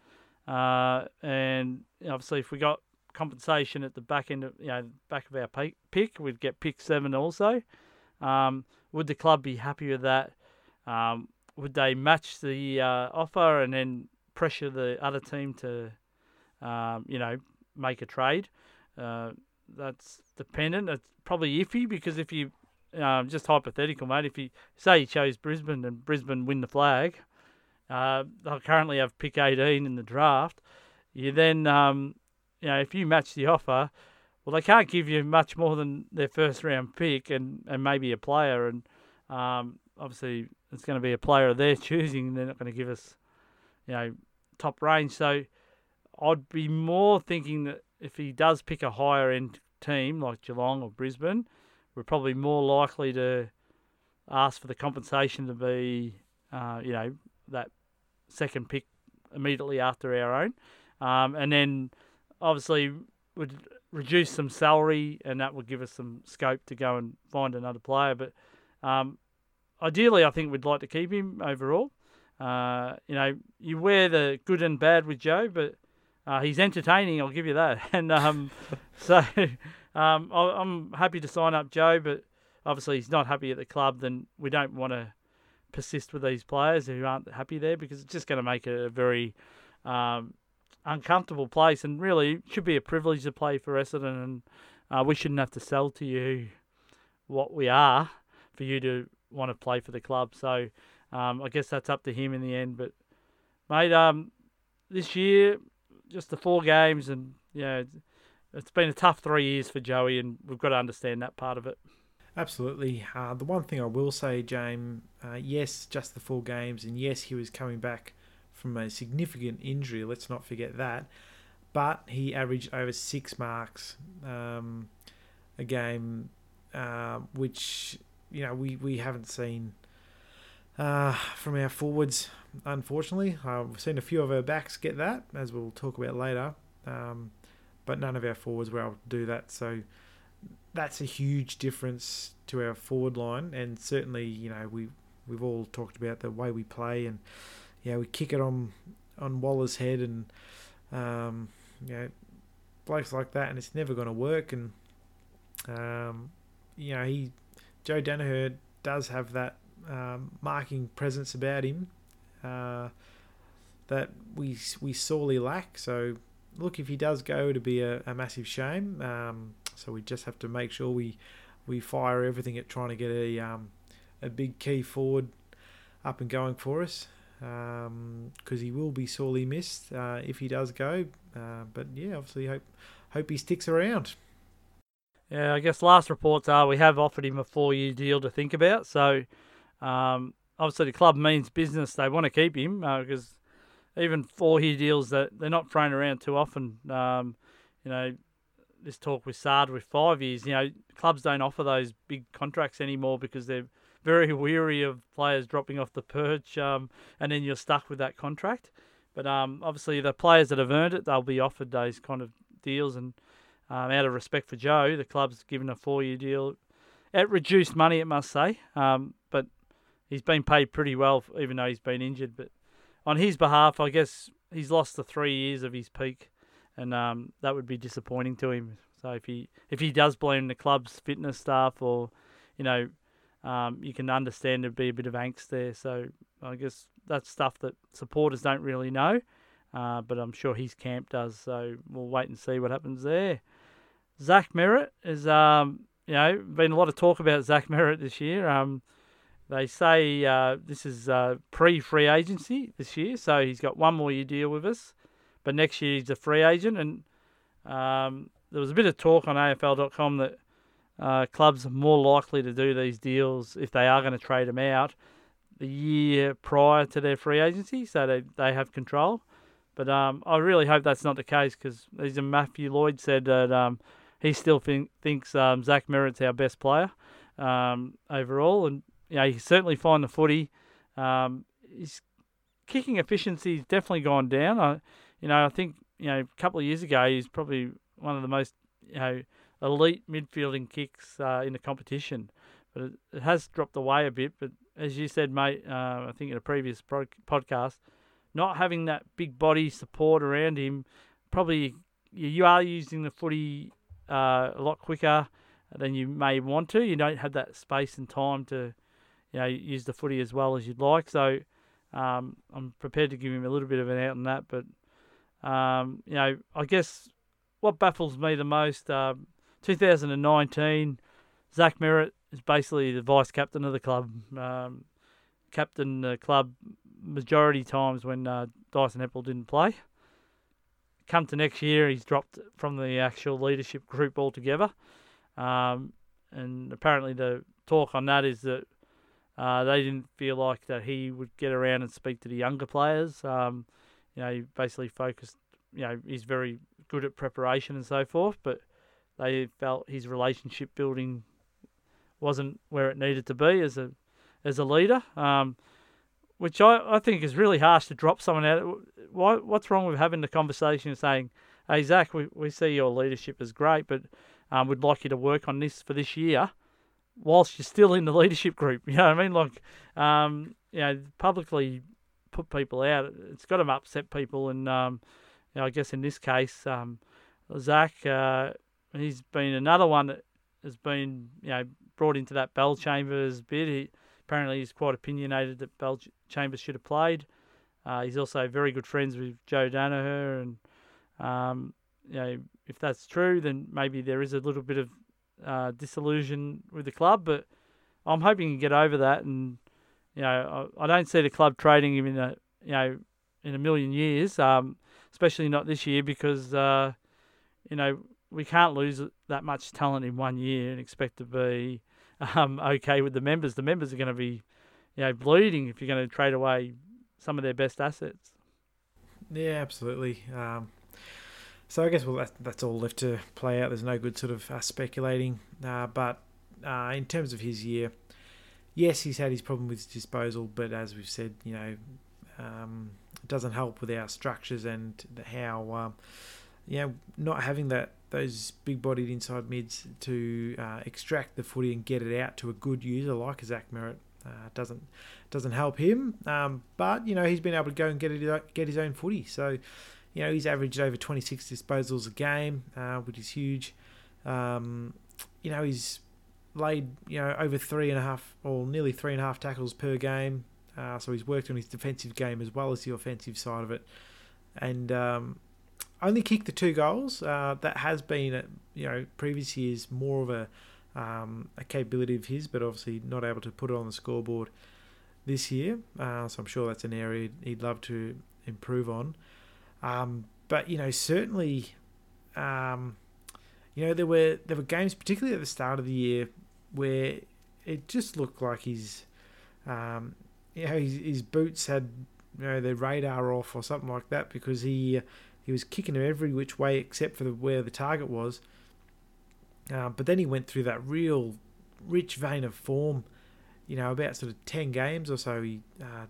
uh, and obviously if we got compensation at the back end of you know back of our pick, we'd get pick seven also. Um, would the club be happy with that? Um, would they match the uh, offer and then pressure the other team to, um, you know, make a trade? Uh, that's dependent. It's probably iffy because if you um, just hypothetical, mate. If you say you chose Brisbane and Brisbane win the flag, uh, they'll currently have pick 18 in the draft. You then, um, you know, if you match the offer, well, they can't give you much more than their first round pick and, and maybe a player. And um, obviously, it's going to be a player of their choosing. They're not going to give us, you know, top range. So I'd be more thinking that if he does pick a higher end team like Geelong or Brisbane, we're probably more likely to ask for the compensation to be, uh, you know, that second pick immediately after our own. Um, and then obviously would reduce some salary and that would give us some scope to go and find another player. But um, ideally, I think we'd like to keep him overall. Uh, you know, you wear the good and bad with Joe, but uh, he's entertaining. I'll give you that. And um, so um, I, am happy to sign up Joe, but obviously he's not happy at the club. Then we don't want to persist with these players who aren't happy there because it's just going to make it a very um, uncomfortable place. And really, should be a privilege to play for Essendon, and uh, we shouldn't have to sell to you what we are for you to want to play for the club. So um, I guess that's up to him in the end. But mate, um, this year just the four games, and yeah, it's been a tough three years for Joey, and we've got to understand that part of it. Absolutely. Uh, the one thing I will say, James, uh, yes, just the four games, and yes, he was coming back from a significant injury. Let's not forget that. But he averaged over six marks um, a game, uh, which you know we, we haven't seen uh, from our forwards. Unfortunately, we've seen a few of our backs get that, as we'll talk about later. Um, but none of our forwards were able to do that. So that's a huge difference to our forward line, and certainly, you know, we we've all talked about the way we play, and yeah, we kick it on on Waller's head, and um, you know, blokes like that, and it's never going to work. And um, you know, he Joe Daniher does have that um, marking presence about him uh, that we we sorely lack. So look, if he does go, it'd be a, a massive shame. Um, so we just have to make sure we we fire everything at trying to get a um, a big key forward up and going for us because um, he will be sorely missed uh, if he does go. Uh, but yeah, obviously hope hope he sticks around. Yeah, I guess last reports are we have offered him a four year deal to think about. So um, obviously the club means business. They want to keep him because uh, even four-year deals that they're not thrown around too often. Um, you know, this talk with Saad with five years. You know, clubs don't offer those big contracts anymore because they're very weary of players dropping off the perch, um, and then you're stuck with that contract. But um, obviously, the players that have earned it, they'll be offered those kind of deals. And um, out of respect for Joe, the club's given a four-year deal at reduced money, it must say. Um, but he's been paid pretty well, even though he's been injured. But on his behalf, I guess he's lost the three years of his peak, and um, that would be disappointing to him. So if he if he does blame the club's fitness staff, or you know, um, you can understand there'd be a bit of angst there. So I guess that's stuff that supporters don't really know, uh, but I'm sure his camp does. So we'll wait and see what happens there. Zach Merrett is, um, you know, been a lot of talk about Zach Merrett this year. Um, they say uh, this is uh, pre-free agency this year, so he's got one more year deal with us, but next year he's a free agent. And um, there was a bit of talk on AFL.com that uh, clubs are more likely to do these deals if they are going to trade him out the year prior to their free agency, so they they have control. But um, I really hope that's not the case because even Matthew Lloyd said that um, he still think, thinks um, Zach Merrett's our best player um, overall, and you know, he certainly find the footy. Um, his kicking efficiency has definitely gone down. I, you know, I think you know a couple of years ago he's probably one of the most you know elite midfielding kicks uh, in the competition, but it, it, has dropped away a bit. But as you said, mate, uh, I think in a previous pro- podcast, not having that big body support around him, probably you are using the footy uh, a lot quicker than you may want to. You don't have that space and time to you know, use the footy as well as you'd like. So um, I'm prepared to give him a little bit of an out on that. But, um, you know, I guess what baffles me the most, uh, 2019, Zach Merrett is basically the vice captain of the club. Um, captain the club majority times when uh, Dyson Heppell didn't play. Come to next year, he's dropped from the actual leadership group altogether. Um, and apparently, the talk on that is that uh, they didn't feel like that he would get around and speak to the younger players. Um, you know, he basically focused. You know, he's very good at preparation and so forth, but they felt his relationship building wasn't where it needed to be as a as a leader. Um, which I, I think is really harsh to drop someone out. Why, what's wrong with having the conversation and saying, hey, Zach, we, we see your leadership is great, but um, we'd like you to work on this for this year whilst you're still in the leadership group. You know what I mean? Like, um, you know, publicly put people out, it's got to upset people. And, um, you know, I guess in this case, um, Zach, uh, he's been another one that has been, you know, brought into that Bellchambers bid. He, apparently, he's quite opinionated that bell chambers should have played. Uh, he's also very good friends with Joe Daniher, and um, you know, if that's true, then maybe there is a little bit of uh, disillusion with the club. But I'm hoping to get over that, and you know, I, I don't see the club trading him in a you know in a million years, um, especially not this year because uh, you know we can't lose that much talent in one year and expect to be um, okay with the members. The members are going to be you know bleeding if you're going to trade away some of their best assets. Yeah, absolutely. Um, so I guess well that, that's all left to play out. There's no good sort of uh, speculating. Uh, but uh, in terms of his year, yes, he's had his problem with his disposal, but as we've said, you know, um, it doesn't help with our structures and how um, you know not having that those big-bodied inside mids to uh, extract the footy and get it out to a good user like Zach Merrett. Uh, doesn't doesn't help him, um, but you know he's been able to go and get it, get his own footy. So you know, he's averaged over 26 disposals a game, uh, which is huge. Um, you know, he's laid, you know, over three and a half or nearly three and a half tackles per game. Uh, so he's worked on his defensive game as well as the offensive side of it. And um, only kicked the two goals. Uh, that has been, you know, previous years more of a, um, a capability of his, but obviously not able to put it on the scoreboard this year. Uh, so I'm sure that's an area he'd love to improve on. Um, but you know, certainly, um, you know, there were there were games, particularly at the start of the year, where it just looked like his, um, you know, his, his boots had you know the radar off or something like that because he he was kicking him every which way except for the, where the target was. Uh, but then he went through that real rich vein of form, you know, about sort of ten games or so. He uh,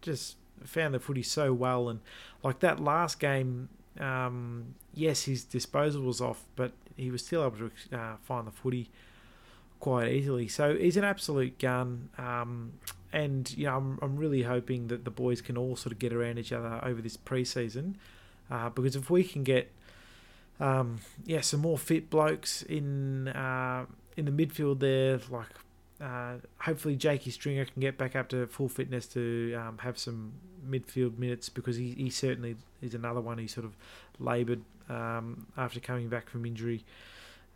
just found the footy so well, and like that last game, um, yes, his disposal was off, but he was still able to uh, find the footy quite easily. So he's an absolute gun. Um, and you know, I'm, I'm really hoping that the boys can all sort of get around each other over this preseason, uh, because if we can get, um, yeah, some more fit blokes in uh, in the midfield there, like uh, hopefully Jakey Stringer can get back up to full fitness to um, have some midfield minutes because he, he certainly is another one who sort of laboured um, after coming back from injury.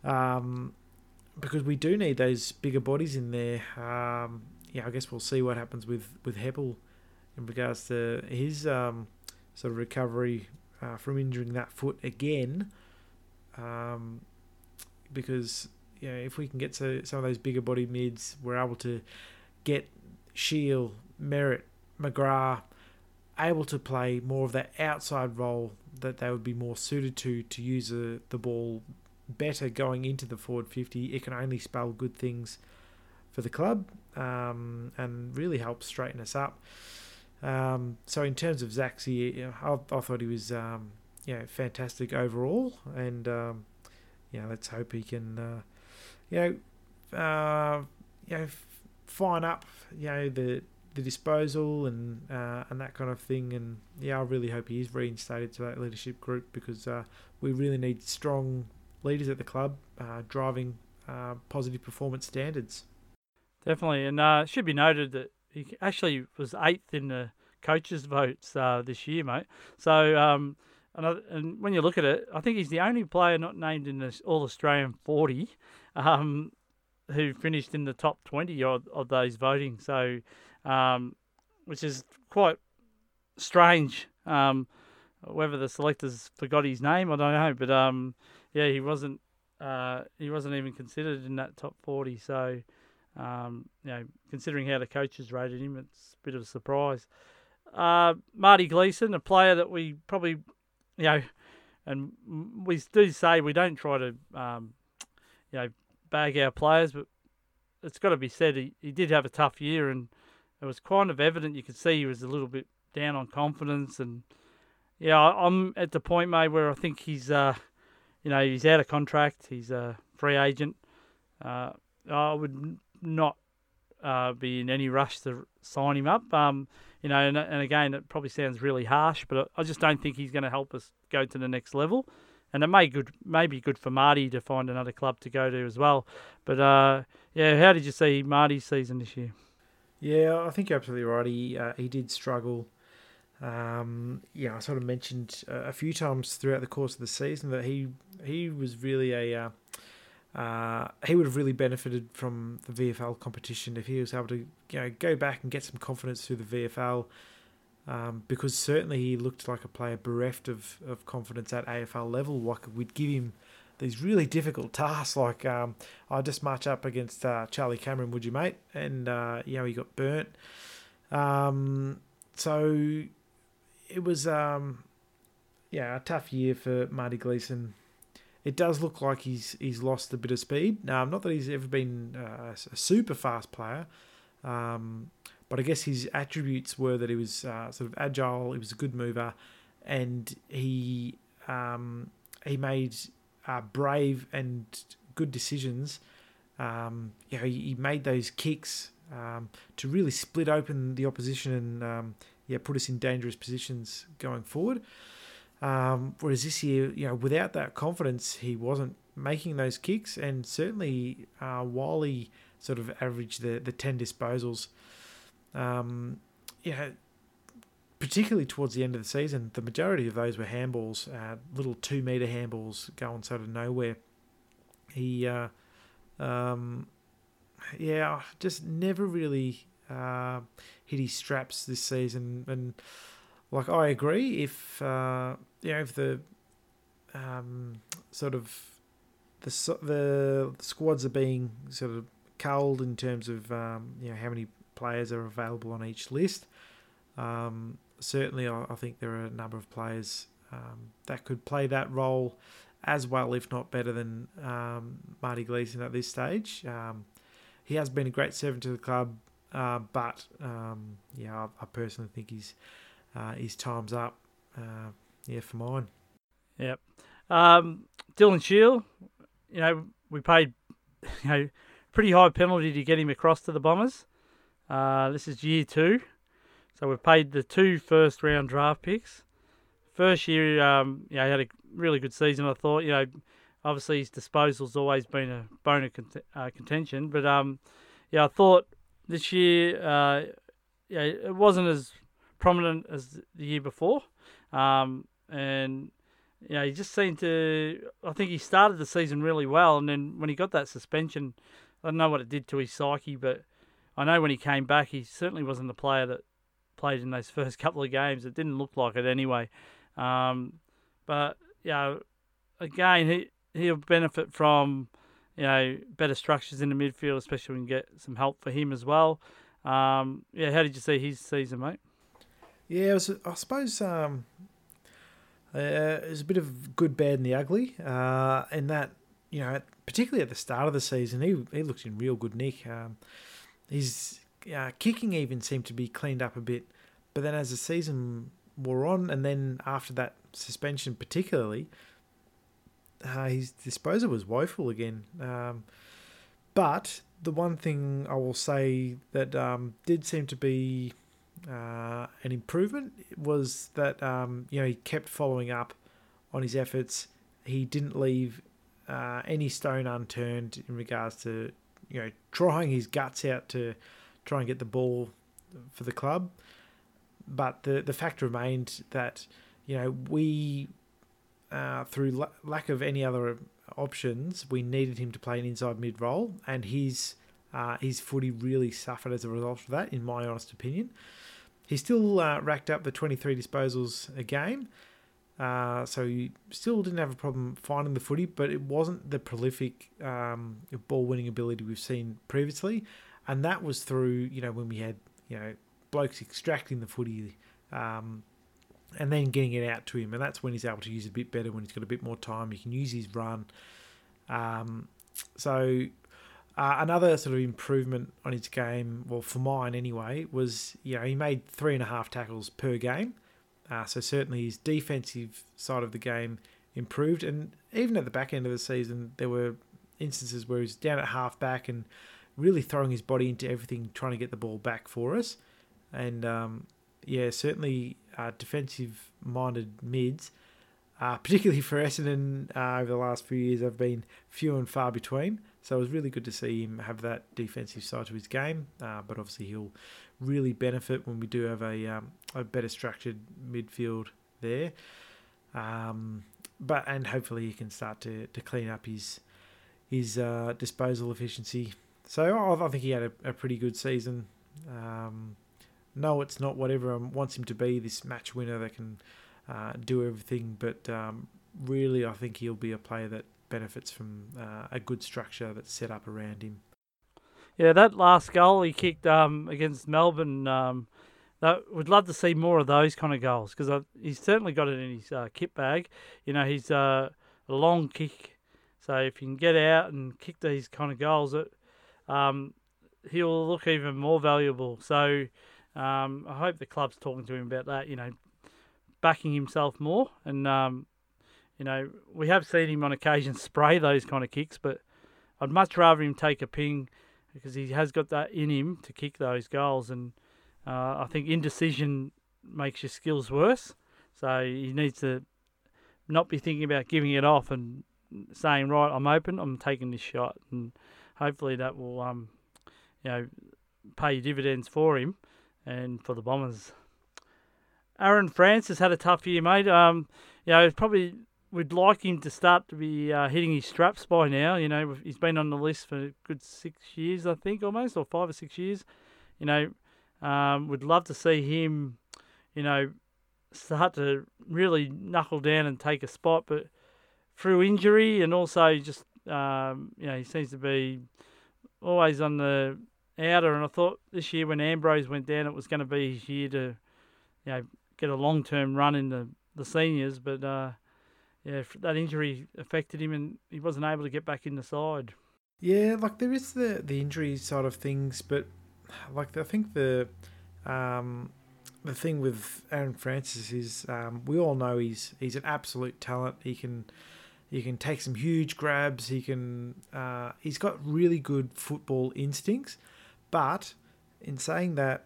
Um, because we do need those bigger bodies in there. Um, yeah, I guess we'll see what happens with with Heppell in regards to his um, sort of recovery uh, from injuring that foot again. Um, because you know, if we can get to some of those bigger body mids, we're able to get Shiel, Merrett, McGrath able to play more of that outside role that they would be more suited to to use the, the ball better going into the forward 50. It can only spell good things for the club um, and really help straighten us up. Um, so in terms of Zaxi, you know, I, I, thought he was um, you know fantastic overall, and um, you know let's hope he can uh, you know, uh, you know, fine up, you know, the the disposal and uh, and that kind of thing. And yeah, I really hope he is reinstated to that leadership group because uh, we really need strong leaders at the club uh, driving uh, positive performance standards. Definitely, and uh, it should be noted that he actually was eighth in the coaches' votes uh, this year, mate. So. Um, and, and when you look at it, I think he's the only player not named in the All Australian 40 um, who finished in the top 20 of, of those voting. So, um, which is quite strange. Um, whether the selectors forgot his name, I don't know. But um, yeah, he wasn't. Uh, he wasn't even considered in that top 40. So, Um, you know, considering how the coaches rated him, it's a bit of a surprise. Uh, Marty Gleeson, a player that we probably, you know, and we do say we don't try to, um, you know, bag our players, but it's got to be said he, he did have a tough year, and it was kind of evident. You could see he was a little bit down on confidence, and yeah, I'm at the point, mate, where I think he's, uh, you know, he's out of contract. He's a free agent. Uh, I would not uh, be in any rush to sign him up. Um, you know, and, and again, it probably sounds really harsh, but I just don't think he's going to help us go to the next level. And it may good may be good for Marty to find another club to go to as well. But uh, yeah, how did you see Marty's season this year? Yeah, I think you're absolutely right. He uh, he did struggle. Um, yeah, I sort of mentioned a few times throughout the course of the season that he he was really a uh, he would have really benefited from the VFL competition if he was able to you know go back and get some confidence through the VFL. Um, because certainly he looked like a player bereft of, of confidence at AFL level. Like we'd give him these really difficult tasks, like um, I just march up against uh, Charlie Cameron, would you, mate? And uh, you know he got burnt. Um, so it was um, yeah a tough year for Marty Gleeson it does look like he's he's lost a bit of speed. Um, not that he's ever been uh, a super fast player, um, but I guess his attributes were that he was uh, sort of agile, he was a good mover, and he um, he made uh, brave and good decisions. Um, you know, he, he, made those kicks um, to really split open the opposition and um, yeah, put us in dangerous positions going forward. Um, whereas this year, you know, without that confidence, he wasn't making those kicks, and certainly uh, while he sort of averaged the the ten disposals, um, know, particularly towards the end of the season, the majority of those were handballs, uh, little two meter handballs going sort of nowhere. He, uh, um, yeah, just never really uh, hit his straps this season, and like I agree. If uh, you know, if the um, sort of the the squads are being sort of culled in terms of um, you know how many players are available on each list. Um, certainly, I, I, think there are a number of players um, that could play that role as well, if not better than um, Marty Gleeson at this stage. Um, he has been a great servant to the club, uh, but yeah, I, I, personally think he's uh, his time's up. Uh, yeah, for mine. Yep. Um, Dylan Shiel, you know, we paid, you know, pretty high penalty to get him across to the Bombers. Uh, this is year two, so we've paid the two first round draft picks. First year, um, you know, he had a really good season. I thought, you know, obviously his disposal's always been a bone of cont- uh, contention, but um, yeah, I thought this year, uh, yeah, it wasn't as prominent as the year before. Um, and you know, he just seemed to. I think he started the season really well, and then when he got that suspension, I don't know what it did to his psyche, but I know when he came back, he certainly wasn't the player that played in those first couple of games. It didn't look like it anyway. Um, but you know, again, he he'll benefit from you know better structures in the midfield, especially when you get some help for him as well. Um, yeah, how did you see his season, mate? Yeah, was, I suppose um, uh, it was a bit of good, bad, and the ugly. Uh, in that, you know, particularly at the start of the season, he he looked in real good nick. Um, his uh, kicking even seemed to be cleaned up a bit, but then as the season wore on, and then after that suspension, particularly, uh, his disposal was woeful again. Um, but the one thing I will say that um, did seem to be uh, an improvement was that um, you know he kept following up on his efforts. He didn't leave uh, any stone unturned in regards to you know trying his guts out to try and get the ball for the club. But the the fact remained that you know we uh, through la- lack of any other options, we needed him to play an inside mid role, and his uh, his footy really suffered as a result of that, in my honest opinion. He still uh, racked up the 23 disposals a game, uh, so he still didn't have a problem finding the footy, but it wasn't the prolific um, ball winning ability we've seen previously. and that was through you know when we had you know blokes extracting the footy. Um, and then getting it out to him, and that's when he's able to use it a bit better. When he's got a bit more time, he can use his run. Um, so uh, another sort of improvement on his game, well, for mine anyway, was you know he made three and a half tackles per game. Uh, so certainly his defensive side of the game improved, and even at the back end of the season, there were instances where he was down at half back and really throwing his body into everything, trying to get the ball back for us. And um, yeah, certainly uh, defensive minded mids, uh, particularly for Essendon uh, over the last few years, have been few and far between. So it was really good to see him have that defensive side to his game. Uh, but obviously, he'll really benefit when we do have a, um, a better structured midfield there. Um, but and hopefully he can start to, to clean up his his uh, disposal efficiency. So I think he had a, a pretty good season. Um, no, it's not what everyone wants him to be. This match winner that can uh, do everything, but um, really, I think he'll be a player that benefits from uh, a good structure that's set up around him. Yeah, that last goal he kicked um, against Melbourne. Um, that would love to see more of those kind of goals because he's certainly got it in his uh, kit bag. You know, he's uh, a long kick, so if he can get out and kick these kind of goals, it, um, he'll look even more valuable. So um, I hope the club's talking to him about that. You know, backing himself more, and um, you know we have seen him on occasion spray those kind of kicks, but I'd much rather him take a ping because he has got that in him to kick those goals, and uh, I think indecision makes your skills worse. So he needs to not be thinking about giving it off and saying, right, I'm open, I'm taking this shot, and hopefully that will, um, you know, pay dividends for him and for the Bombers. Aaron Francis has had a tough year, mate. Um, you know, probably we'd like him to start to be uh, hitting his straps by now. You know, he's been on the list for a good six years, I think, almost, or five or six years. You know, um, would love to see him, you know, start to really knuckle down and take a spot, but through injury and also just, um, you know, he seems to be always on the outer, and I thought this year when Ambrose went down, it was going to be his year to, you know, get a long term run in the the seniors. But uh, yeah, that injury affected him, and he wasn't able to get back in the side. Yeah, like there is the the injury side of things, but like I think the um, the thing with Aaron Francis is um, we all know he's he's an absolute talent. He can he can take some huge grabs. He can uh, he's got really good football instincts. But in saying that,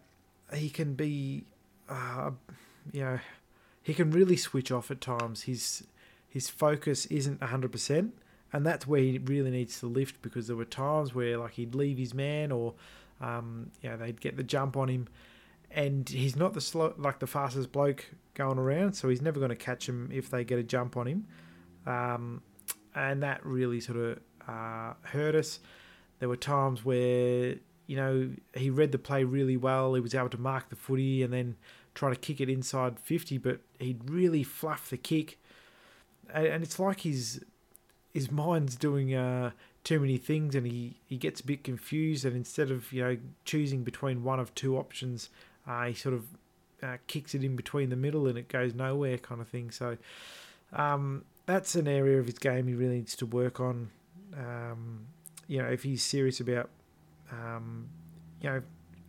he can be, uh, you know, he can really switch off at times. His his focus isn't hundred percent, and that's where he really needs to lift because there were times where like he'd leave his man or, um, you know, they'd get the jump on him, and he's not the slow like the fastest bloke going around, so he's never going to catch him if they get a jump on him, um, and that really sort of uh, hurt us. There were times where you know, he read the play really well. He was able to mark the footy and then try to kick it inside 50, but he'd really fluff the kick. And it's like his his mind's doing uh, too many things and he, he gets a bit confused. And instead of, you know, choosing between one of two options, uh, he sort of uh, kicks it in between the middle and it goes nowhere kind of thing. So um, that's an area of his game he really needs to work on. Um, you know, if he's serious about um, you know,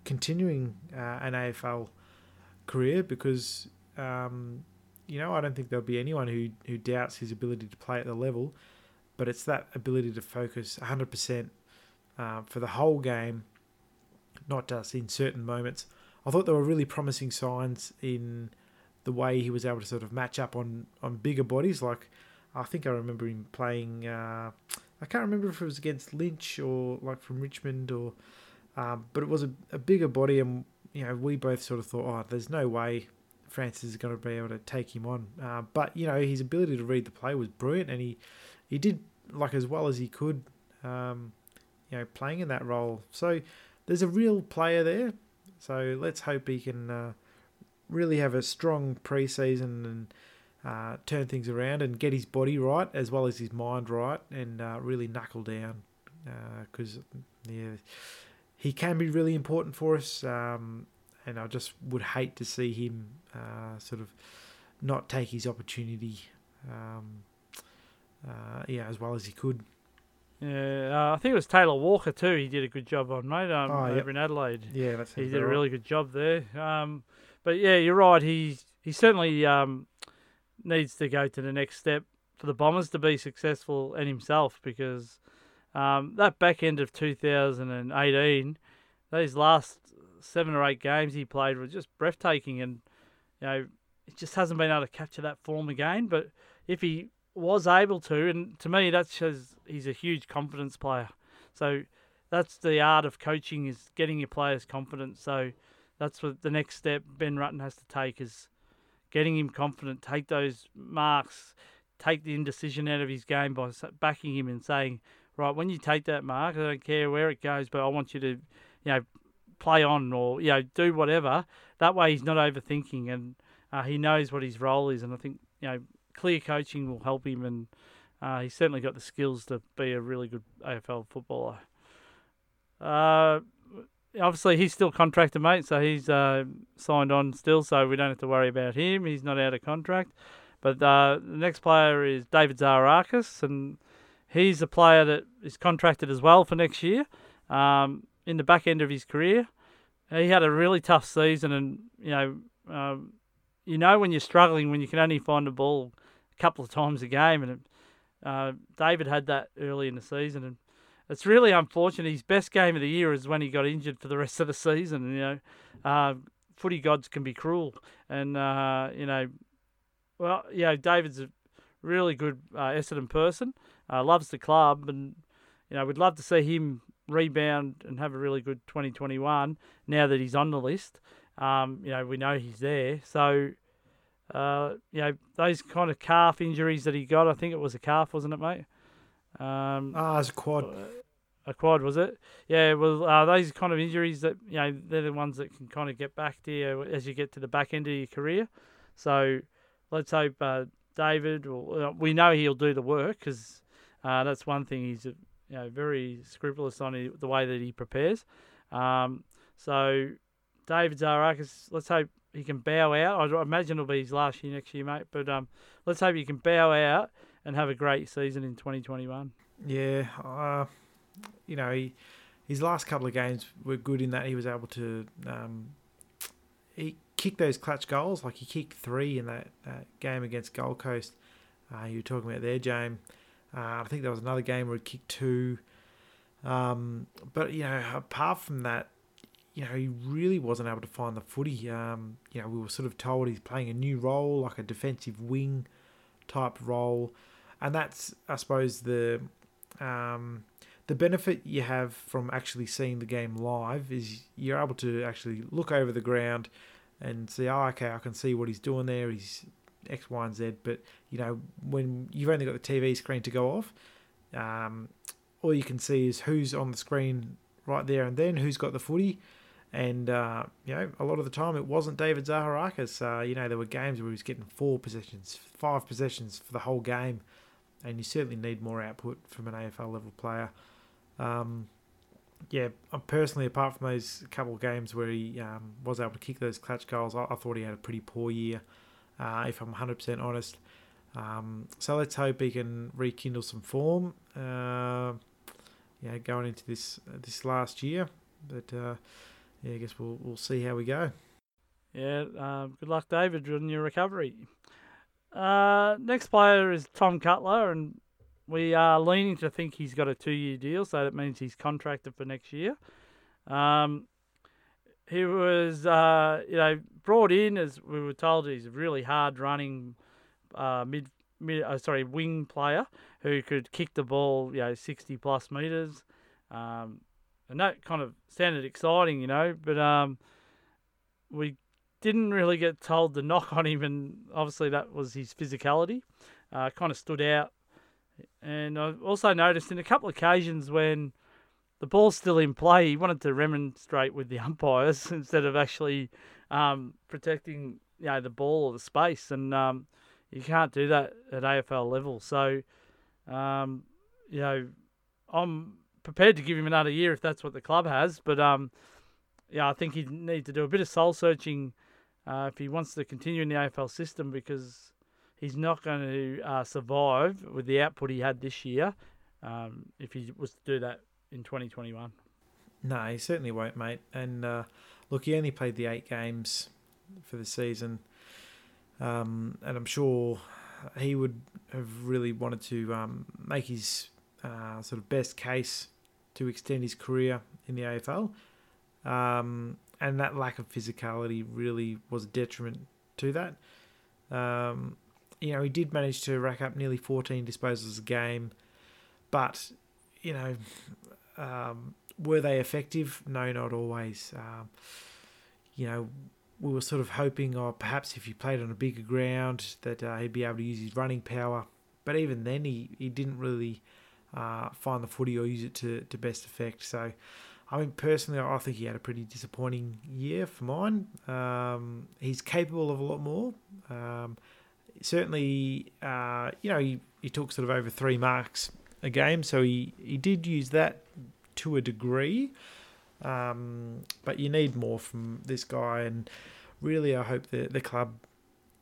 continuing uh, an AFL career because, um, you know, I don't think there'll be anyone who, who doubts his ability to play at the level, but it's that ability to focus 100% uh, for the whole game, not just in certain moments. I thought there were really promising signs in the way he was able to sort of match up on, on bigger bodies. Like, I think I remember him playing. Uh, I can't remember if it was against Lynch or like from Richmond or, um, but it was a, a bigger body, and you know we both sort of thought, oh, there's no way Francis is going to be able to take him on. Uh, but you know his ability to read the play was brilliant, and he he did like as well as he could, um, you know, playing in that role. So there's a real player there. So let's hope he can uh, really have a strong preseason and uh, turn things around and get his body right as well as his mind right and uh, really knuckle down because uh, yeah he can be really important for us. Um, and I just would hate to see him uh, sort of not take his opportunity, um, uh, yeah, as well as he could. Yeah, uh, I think it was Taylor Walker too. He did a good job on mate um, Oh, over yep. in Adelaide. Yeah, that's he did a really good job there. Um, but yeah, you're right. He he certainly um, needs to go to the next step for the Bombers to be successful and himself because um, that back end of 2018, those last seven or eight games he played were just breathtaking, and you know he just hasn't been able to capture that form again. But if he was able to, and to me that shows he's a huge confidence player. So that's the art of coaching is getting your players confident. So that's what the next step Ben Rutten has to take is getting him confident, take those marks, take the indecision out of his game by backing him and saying, right, when you take that mark, I don't care where it goes, but I want you to, you know, play on or you know do whatever. That way, he's not overthinking and uh, he knows what his role is. And I think you know clear coaching will help him, and uh, he's certainly got the skills to be a really good AFL footballer. Uh, obviously he's still contracted, mate. So he's uh, signed on still, so we don't have to worry about him. He's not out of contract. But uh, the next player is David Zaharakis, and he's a player that is contracted as well for next year. Um, in the back end of his career, he had a really tough season, and you know, um, you know when you're struggling when you can only find the ball a couple of times a game, and uh, David had that early in the season, and it's really unfortunate. His best game of the year is when he got injured for the rest of the season. You know, uh, footy gods can be cruel, and uh, you know, well, you know, David's a really good uh, Essendon person. Uh, loves the club, and you know, we'd love to see him rebound and have a really good 2021. Now that he's on the list, um, you know, we know he's there. So. Uh, you know those kind of calf injuries that he got. I think it was a calf, wasn't it, mate? Um, Ah, it's a quad. a quad, was it? Yeah, well, uh, those kind of injuries that you know they're the ones that can kind of get back to you as you get to the back end of your career. So let's hope uh, David. Will, uh, we know he'll do the work because uh, that's one thing he's you know very scrupulous on the way that he prepares. Um, so David Zaharakis, let's hope he can bow out. I imagine it'll be his last year next year, mate. But um, let's hope he can bow out and have a great season in 2021. Yeah, uh, you know, he, his last couple of games were good in that he was able to um, he kicked those clutch goals. Like he kicked three in that, that game against Gold Coast. Uh, you were talking about there, James. Uh, I think there was another game where he kicked two. Um, but you know, apart from that, you know, he really wasn't able to find the footy. Um, you know, we were sort of told he's playing a new role, like a defensive wing type role, and that's, I suppose, the um, the benefit you have from actually seeing the game live is you're able to actually look over the ground and see, oh, okay, I can see what he's doing there. He's X, Y, and Z. But you know, when you've only got the TV screen to go off, um, all you can see is who's on the screen right there and then, who's got the footy. And uh, you know, a lot of the time it wasn't David Zaharakis. Uh, you know, there were games where he was getting four possessions, five possessions for the whole game, and you certainly need more output from an AFL level player. Um, yeah, personally, apart from those couple of games where he um, was able to kick those clutch goals, I, I thought he had a pretty poor year. Uh, if I'm 100% honest. Um, so let's hope he can rekindle some form. Uh, yeah, going into this this last year, but uh, yeah, I guess we'll we'll see how we go. Yeah, uh, good luck, David, on your recovery. Uh, next player is Tom Cutler, and we are leaning to think he's got a two-year deal, so that means he's contracted for next year. Um, he was, uh, you know, brought in as we were told he's a really hard-running uh, mid, mid, uh, sorry, wing player who could kick the ball, you know, sixty plus meters. Um, and that kind of sounded exciting, you know, but um, we didn't really get told the knock on him, and obviously that was his physicality. Uh, kind of stood out. And I also noticed in a couple of occasions when the ball's still in play, he wanted to remonstrate with the umpires instead of actually um, protecting you know, the ball or the space. And um, you can't do that at AFL level. So, um, you know, I'm prepared to give him another year if that's what the club has. But um, yeah, I think he needs to do a bit of soul searching uh, if he wants to continue in the AFL system because he's not going to uh, survive with the output he had this year um, if he was to do that in 2021. No, he certainly won't, mate. And uh, look, he only played the eight games for the season, um, and I'm sure he would have really wanted to um, make his uh, sort of best case to extend his career in the AFL. Um, and that lack of physicality really was a detriment to that. Um, you know, he did manage to rack up nearly 14 disposals a game, but, you know, um, were they effective? No, not always. Um, you know, we were sort of hoping, or oh, perhaps if he played on a bigger ground, that uh, he'd be able to use his running power. But even then, he, he didn't really uh, find the footy or use it to, to best effect. So, I mean, personally, I think he had a pretty disappointing year for mine. Um, he's capable of a lot more. Um, certainly, uh, you know, he, he took sort of over three marks a game, so he, he did use that to a degree. Um, but you need more from this guy, and really, I hope that the club,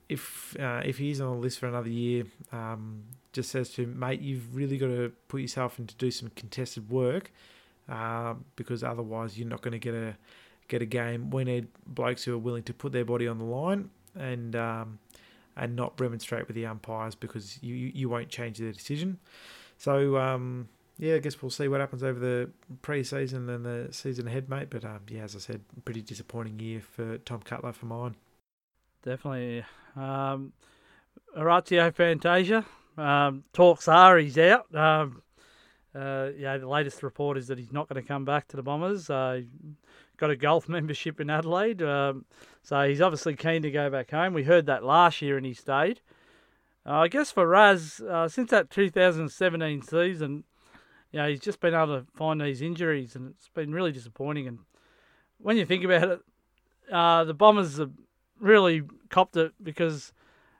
if uh, if he's on the list for another year, um, just says to him, mate, you've really got to put yourself in to do some contested work, uh, because otherwise you're not going to get a get a game. We need blokes who are willing to put their body on the line and um, and not remonstrate with the umpires because you you won't change their decision. So um, yeah, I guess we'll see what happens over the pre-season and the season ahead, mate. But um, yeah, as I said, pretty disappointing year for Tom Cutler for mine. Definitely. Um, Orazio Fantasia. Um, talks are he's out. Um, uh, yeah, the latest report is that he's not going to come back to the Bombers. Uh, got a golf membership in Adelaide, um, so he's obviously keen to go back home. We heard that last year and he stayed. Uh, I guess for Raz, uh, since that 2017 season, you know, he's just been able to find these injuries, and it's been really disappointing. And when you think about it, uh, the Bombers have really copped it because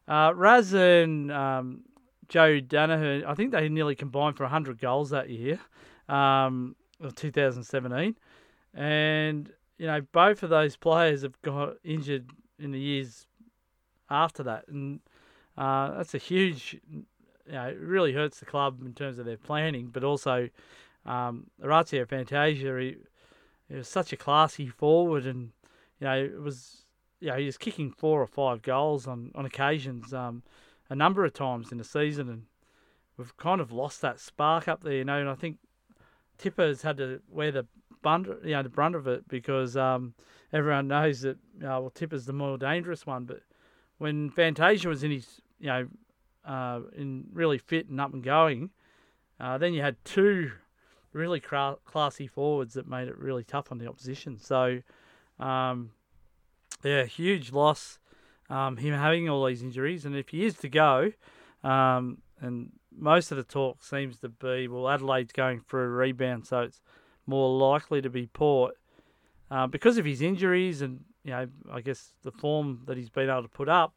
uh, Raz and um, Joe Daniher, I think they nearly combined for 100 goals that year, um, of 2017. And, you know, both of those players have got injured in the years after that. And uh, that's a huge you know, it really hurts the club in terms of their planning, but also um, Orazio Fantasia, he, he, was such a classy forward, and you know, it was you know, he was kicking four or five goals on on occasions, um, a number of times in the season, and we've kind of lost that spark up there, you know. And I think Tipper's had to wear the brunt, you know, the brunt of it because um, everyone knows that you know, well, Tipper's the more dangerous one, but when Fantasia was in his you know uh, in really fit and up and going. Uh, then you had two really cra- classy forwards that made it really tough on the opposition. So, um, yeah, huge loss. Um, him having all these injuries, and if he is to go, um, and most of the talk seems to be, well, Adelaide's going for a rebound, so it's more likely to be Port. Uh, because of his injuries and, you know, I guess the form that he's been able to put up,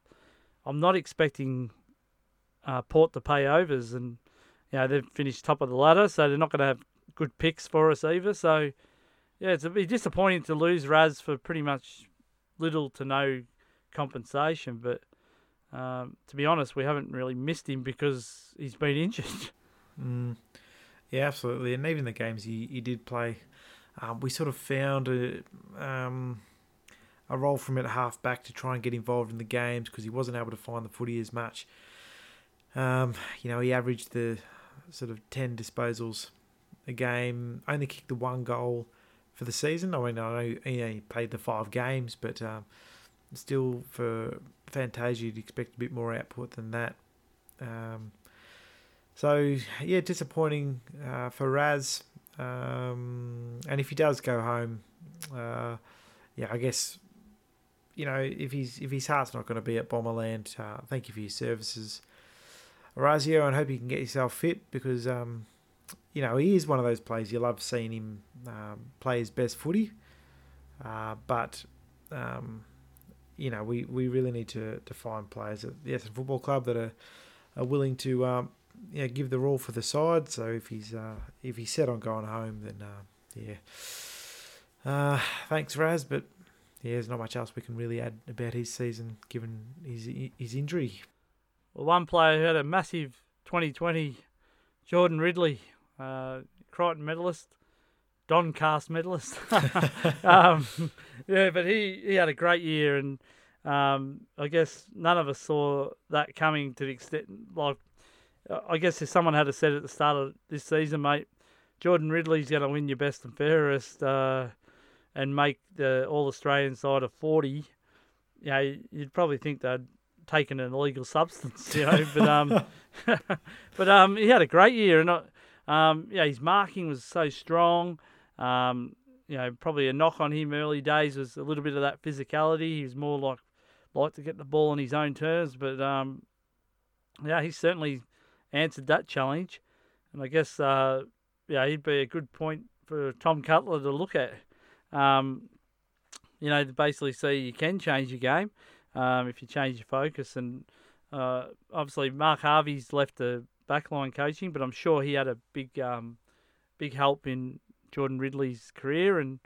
I'm not expecting uh, Port to pay overs, and you know they've finished top of the ladder, so they're not going to have good picks for us either. So yeah, it's a bit disappointing to lose Raz for pretty much little to no compensation, but um, to be honest, we haven't really missed him because he's been injured. Mm. Yeah, absolutely. And even the games he, he did play, um, we sort of found a um, a role from at half back to try and get involved in the games because he wasn't able to find the footy as much. Um, you know, he averaged the sort of 10 disposals a game, only kicked the one goal for the season. I mean, I know, he played the five games, but um, still for Fantasia, you'd expect a bit more output than that. Um, so, yeah, disappointing uh, for Raz. Um, and if he does go home, uh, yeah, I guess you know if he's if his heart's not going to be at Bomberland, uh, thank you for your services. Orazio, and hope you can get yourself fit because, um, you know, he is one of those players you love seeing him um, play his best footy. Uh, but, um, you know, we, we really need to, to find players at the Essendon Football Club that are, are willing to um, you know, give the all for the side. So if he's uh, if he's set on going home, then uh, yeah. Uh, thanks, Raz, but yeah, there's not much else we can really add about his season given his his injury. Well, one player who had a massive 2020, Jordan Ridley, uh, Crichton medalist, Doncast medalist. um, yeah, but he, he had a great year, and um, I guess none of us saw that coming to the extent. Like, I guess if someone had said at the start of this season, mate, Jordan Ridley's going to win your best and fairest uh, and make the All Australian side of 40, you know, you'd probably think they'd taken an illegal substance, you know. but um, but um, he had a great year, and um, yeah, his marking was so strong. Um, you know, probably a knock on him early days was a little bit of that physicality. He was more like like to get the ball on his own terms, but um, yeah, he certainly answered that challenge, and I guess uh, yeah, he'd be a good point for Tom Cutler to look at. Um, you know, basically see you can change your game um, if you change your focus. And uh, obviously, Mark Harvey's left the backline coaching, but I'm sure he had a big, um, big help in Jordan Ridley's career. And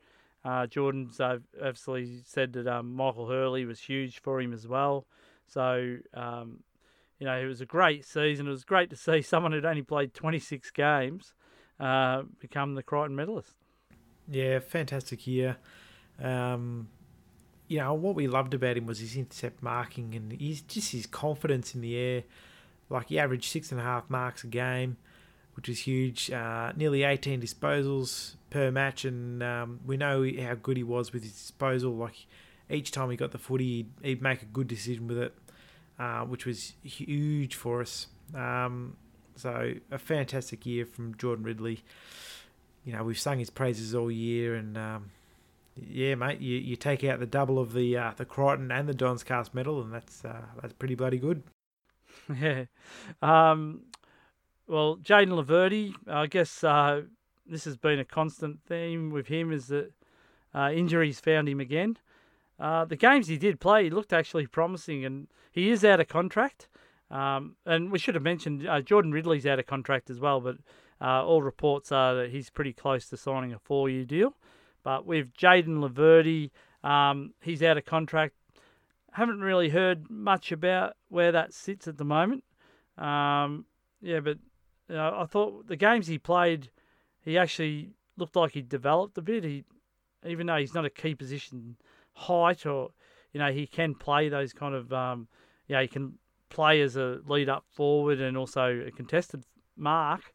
uh, Jordan's obviously said that um, Michael Hurley was huge for him as well. So, um, you know, it was a great season. It was great to see someone who'd only played 26 games uh, become the Crichton medalist. Yeah, fantastic year. Um, you know what we loved about him was his intercept marking and he's just his confidence in the air. Like he averaged six and a half marks a game, which is huge. Uh, nearly 18 disposals per match, and um, we know how good he was with his disposal. Like each time he got the footy, he'd, he'd make a good decision with it, uh, which was huge for us. Um, so a fantastic year from Jordan Ridley. You know we've sung his praises all year, and um, yeah, mate, you, you take out the double of the uh, the Crichton and the Don's Cast medal, and that's uh, that's pretty bloody good. Yeah. Um, well, Jayden Laverde, I guess uh, this has been a constant theme with him is that uh, injuries found him again. Uh, the games he did play, he looked actually promising, and he is out of contract. Um, and we should have mentioned uh, Jordan Ridley's out of contract as well, but all reports are that he's pretty close to signing a four-year deal. But with Jayden Laverde, um, he's out of contract. Haven't really heard much about where that sits at the moment. Um, yeah, but you know, I thought the games he played, he actually looked like he developed a bit. He, even though he's not a key position height or you know he can play those kind of um, yeah he can play as a lead up forward and also a contested mark.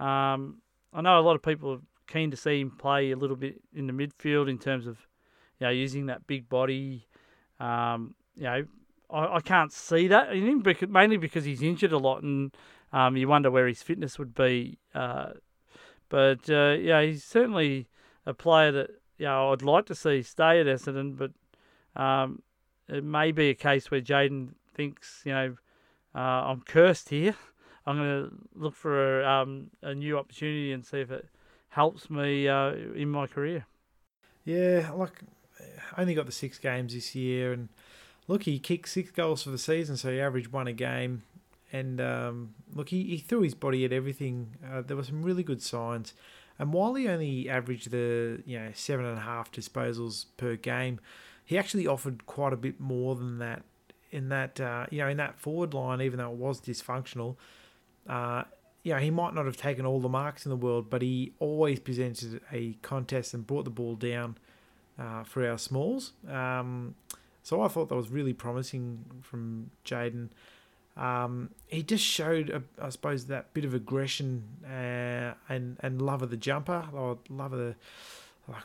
Um, I know a lot of people are keen to see him play a little bit in the midfield in terms of, you know, using that big body. Um, you know, I, I can't see that in him because, mainly because he's injured a lot, and um, you wonder where his fitness would be. Uh, but uh, yeah, he's certainly a player that you know I'd like to see stay at Essendon, but um, it may be a case where Jayden thinks, you know, uh, I'm cursed here. I'm going to look for a, um, a new opportunity and see if it helps me uh, in my career. Yeah, like only got the six games this year, and look, he kicked six goals for the season, so he averaged one a game. And um, look, he, he threw his body at everything. Uh, there were some really good signs. And while he only averaged the you know seven and a half disposals per game, he actually offered quite a bit more than that in that uh, you know in that forward line, even though it was dysfunctional. Uh, you know, he might not have taken all the marks in the world, but he always presented a contest and brought the ball down uh, for our smalls. Um, so I thought that was really promising from Jayden. Um, he just showed, a, I suppose, that bit of aggression uh, and and love of the jumper, or love of the, like,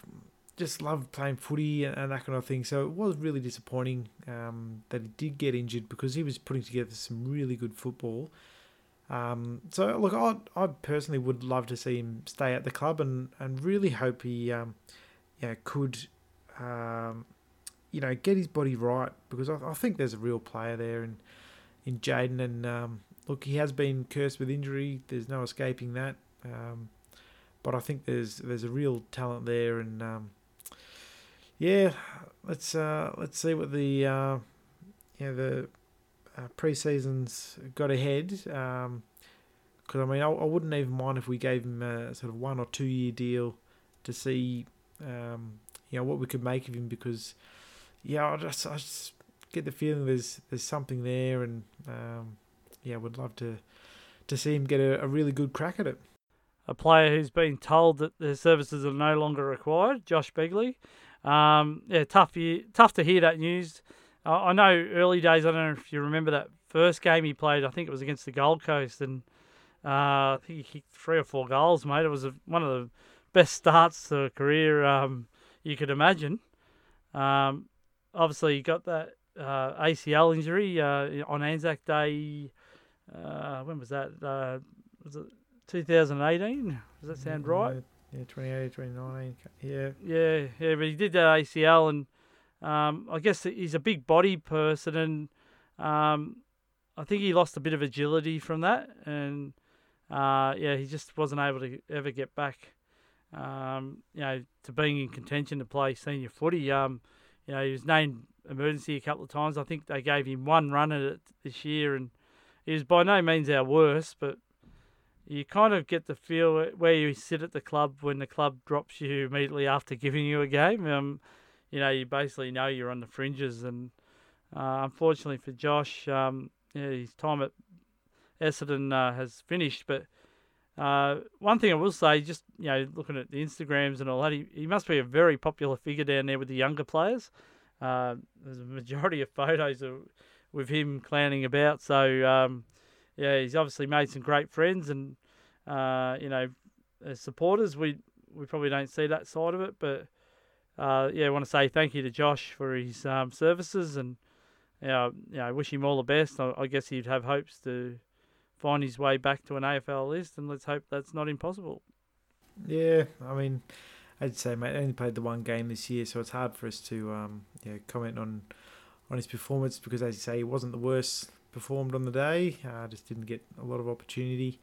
just love playing footy and, and, that kind of thing. So it was really disappointing um, that he did get injured because he was putting together some really good football. Um, so look, I I personally would love to see him stay at the club and, and really hope he um, could um, you know get his body right because I, I think there's a real player there in in Jayden and um, look he has been cursed with injury. There's no escaping that. Um, but I think there's there's a real talent there and um, yeah, let's uh, let's see what the uh, know the uh, pre-season's got ahead. Um, Because I mean, I, I, wouldn't even mind if we gave him a sort of one or two year deal to see, um, you know, what we could make of him. Because, yeah, I just, I just get the feeling there's there's something there, and um, yeah, would love to to see him get a, a really good crack at it. A player who's been told that their services are no longer required, Josh Begley. Um, yeah, tough year, tough to hear that news. I know early days. I don't know if you remember that first game he played. I think it was against the Gold Coast, and uh, I think he kicked three or four goals, mate. It was a, one of the best starts to a career um, you could imagine. Um, obviously, he got that uh, ACL injury uh, on Anzac Day. Uh, when was that? Uh, was it 2018? Does that sound right? Yeah, 2018, 2019. Yeah. Yeah, yeah, but he did that ACL, and um, I guess he's a big body person, and um, I think he lost a bit of agility from that, and uh, yeah, he just wasn't able to ever get back, um, you know, to being in contention to play senior footy. Um, you know, he was named emergency a couple of times. I think they gave him one run at it this year, and he was by no means our worst, but you kind of get the feel where you sit at the club when the club drops you immediately after giving you a game. Um, you know, you basically know you're on the fringes, and uh, unfortunately for Josh, um, yeah, his time at Essendon uh, has finished. But uh, one thing I will say, just you know, looking at the Instagrams and all that, he, he must be a very popular figure down there with the younger players. Uh, there's a majority of photos of, with him clowning about. So um, yeah, he's obviously made some great friends, and uh, you know, as supporters, we we probably don't see that side of it, but. Uh, yeah, I want to say thank you to Josh for his um, services and yeah, you know, wish him all the best. I, I, guess he'd have hopes to find his way back to an AFL list, and let's hope that's not impossible. Yeah, I mean, I'd say, mate, only played the one game this year, so it's hard for us to um, yeah, comment on on his performance because, as you say, he wasn't the worst performed on the day. Uh, just didn't get a lot of opportunity.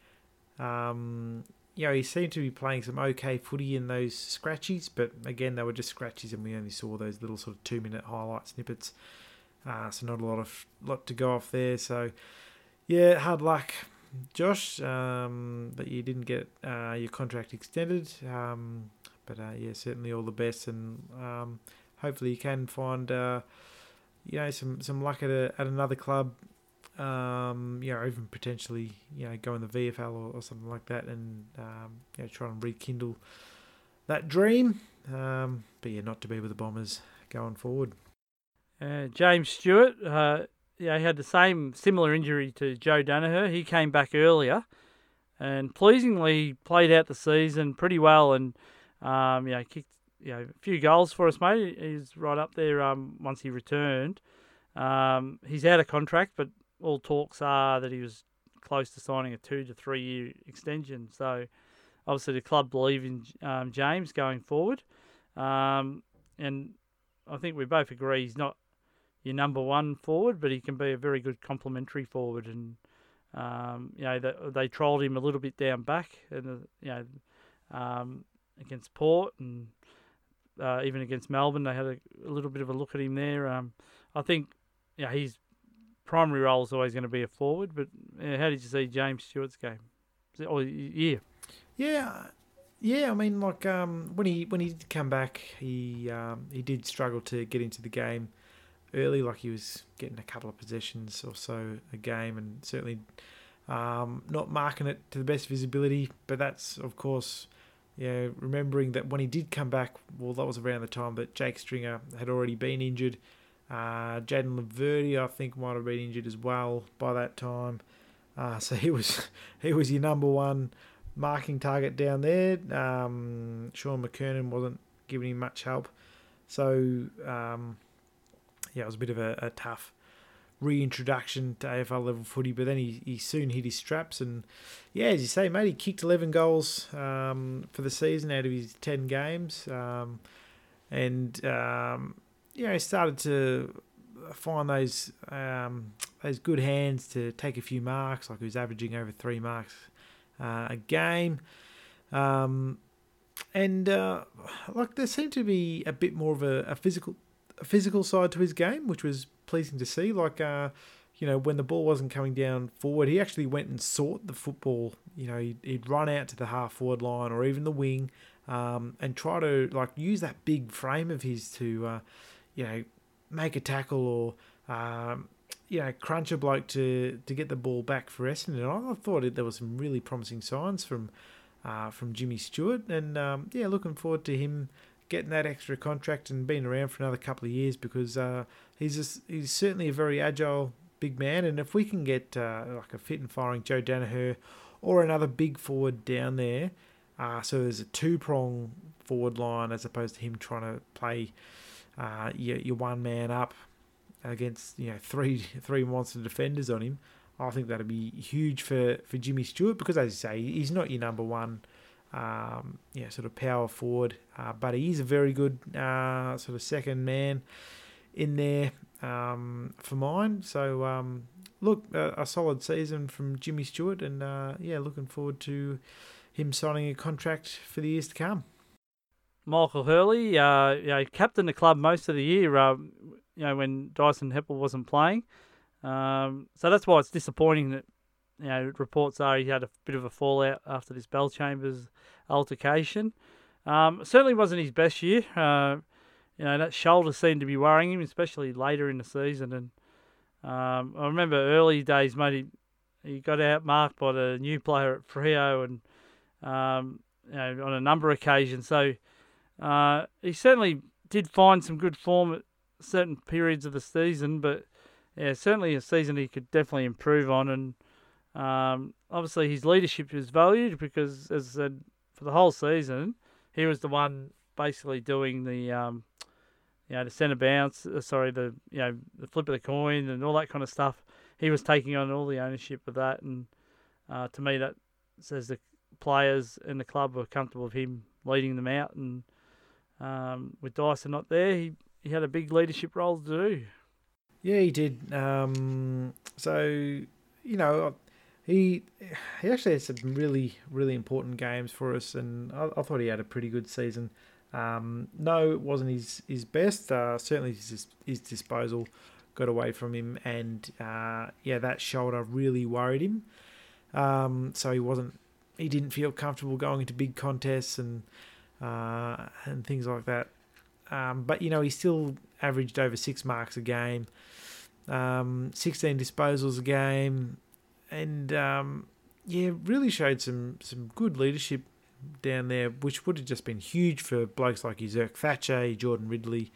Um, you know, he seemed to be playing some okay footy in those scratchies, but again, they were just scratchies, and we only saw those little sort of two minute highlight snippets. Uh, so not a lot of lot to go off there. So yeah, hard luck, Josh, um, that you didn't get uh, your contract extended. Um, but uh, yeah, certainly all the best, and um, hopefully you can find uh, you know some some luck at a, at another club. Um, you know, even potentially, you know, go in the VFL or, or something like that, and um, you know, try and rekindle that dream. Um, but yeah, not to be with the Bombers going forward. Uh, James Stewart, uh, yeah, he had the same similar injury to Joe Daniher. He came back earlier, and pleasingly played out the season pretty well, and um, you know, kicked you know a few goals for us, mate. He's right up there. Um, once he returned, um, he's out of contract, but all talks are that he was close to signing a two to three year extension. So obviously the club believe in um, James going forward, um, and I think we both agree he's not your number one forward, but he can be a very good complementary forward. And um, you know they, they trolled him a little bit down back, and uh, you know um, against Port and uh, even against Melbourne, they had a, a, little bit of a look at him there. Um, I think yeah, his primary role is always going to be a forward. But uh, how did you see James Stewart's game? Or yeah, yeah. Yeah, I mean, like um, when he when he did come back, he um, he did struggle to get into the game early, like he was getting a couple of possessions or so a game, and certainly um, not marking it to the best visibility. But that's of course, yeah, remembering that when he did come back, well, that was around the time that Jake Stringer had already been injured. Uh, Jayden Laverde, I think, might have been injured as well by that time. Uh, so he was he was your number one marking target down there. Um, Shaun McKernan wasn't giving him much help. So um, yeah, it was a bit of a, a tough reintroduction to AFL level footy, but then he, he soon hit his straps. And yeah, as you say, mate, he kicked 11 goals um, for the season out of his 10 games. Um, and, um, you know, he started to find those um, those good hands to take a few marks, like he was averaging over three marks uh, a game. Um, and uh, like there seemed to be a bit more of a, a physical a physical side to his game, which was pleasing to see. Like uh, you know, when the ball wasn't coming down forward, he actually went and sought the football. You know, he'd, he'd run out to the half forward line or even the wing um, and try to like use that big frame of his to, uh, you know, make a tackle or, um, you know, crunch a bloke to, to get the ball back for Essendon. And I thought it, there was some really promising signs from uh, from Jimmy Stewart. And um, yeah, looking forward to him getting that extra contract and being around for another couple of years because uh, he's he's certainly a very agile big man. And if we can get uh, like a fit and firing Joe Daniher or another big forward down there, uh, so there's a two prong forward line as opposed to him trying to play uh, your, one man up against you know three three monster defenders on him. I think that'd be huge for, for Jimmy Stewart because, as you say, he's not your number one, um, sort of power forward, uh, but he is a very good uh, sort of second man in there um, for mine. So um, look, a, a, solid season from Jimmy Stewart, and uh, yeah, looking forward to him signing a contract for the years to come. Michael Hurley, uh, you know, captained the club most of the year. Um, you know, when Dyson Heppell wasn't playing, um, so that's why it's disappointing that you know reports are he had a bit of a fallout after this Bellchambers altercation. Um, certainly wasn't his best year. Uh, you know, that shoulder seemed to be worrying him, especially later in the season. And um, I remember early days, mate, he, he got out marked by the new player at Freo and, um, you know, on a number of occasions. So uh, he certainly did find some good form at certain periods of the season, but yeah, certainly a season he could definitely improve on. And um, obviously his leadership is valued because, as I said, for the whole season, he was the one basically doing the um, you know the centre bounce, uh, sorry, the you know the flip of the coin and all that kind of stuff. He was taking on all the ownership of that, and uh, to me that says the players and the club were comfortable with him leading them out. And um, with Dyson not there, he he had a big leadership role to do. Yeah, he did. Um, so you know, he he actually had some really really important games for us, and I, I thought he had a pretty good season. Um, no, it wasn't his his best. Uh, certainly his his disposal got away from him, and uh, yeah, that shoulder really worried him. Um, so he wasn't he didn't feel comfortable going into big contests and uh, and things like that. Um, but you know he still averaged over six marks a game, um, 16 disposals a game, and um, yeah, really showed some some good leadership down there, which would have just been huge for blokes like Zerk Thatcher, Jordan Ridley,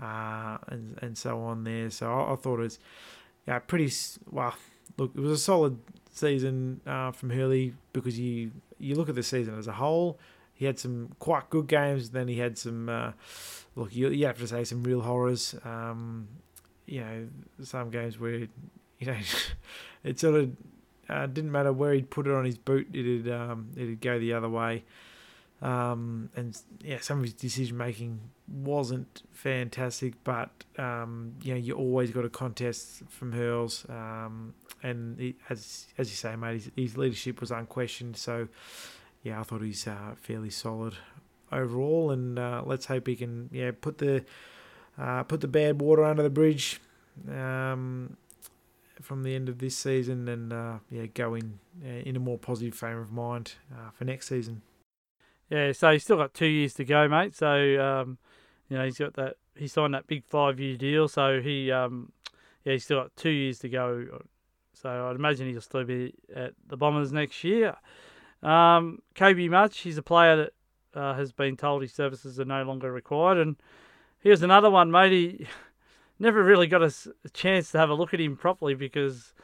uh, and and so on there. So I, I thought it was yeah, pretty well. Look, it was a solid season uh, from Hurley because you you look at the season as a whole. He had some quite good games. Then he had some uh, look. You, you have to say some real horrors. Um, you know, some games where you know it sort of uh, didn't matter where he'd put it on his boot; it'd um, it'd go the other way. Um, and yeah, some of his decision making wasn't fantastic, but um, you know you always got a contest from Hurls, um, and he, as as you say, mate, his, his, leadership was unquestioned. So yeah, I thought he's uh, fairly solid overall, and uh, let's hope he can yeah put the uh, put the bad water under the bridge. Um, from the end of this season and uh, yeah, go in uh, in a more positive frame of mind uh, for next season. Yeah, so he's still got two years to go, mate. So um, you know he's got that he signed that big five year deal, so he um, yeah he's still got two years to go. So I'd imagine he'll still be at the Bombers next year. Um, Kobe Mutch, he's a player that uh, has been told his services are no longer required, and here's another one, mate. He, never really got a, a chance to have a look at him properly because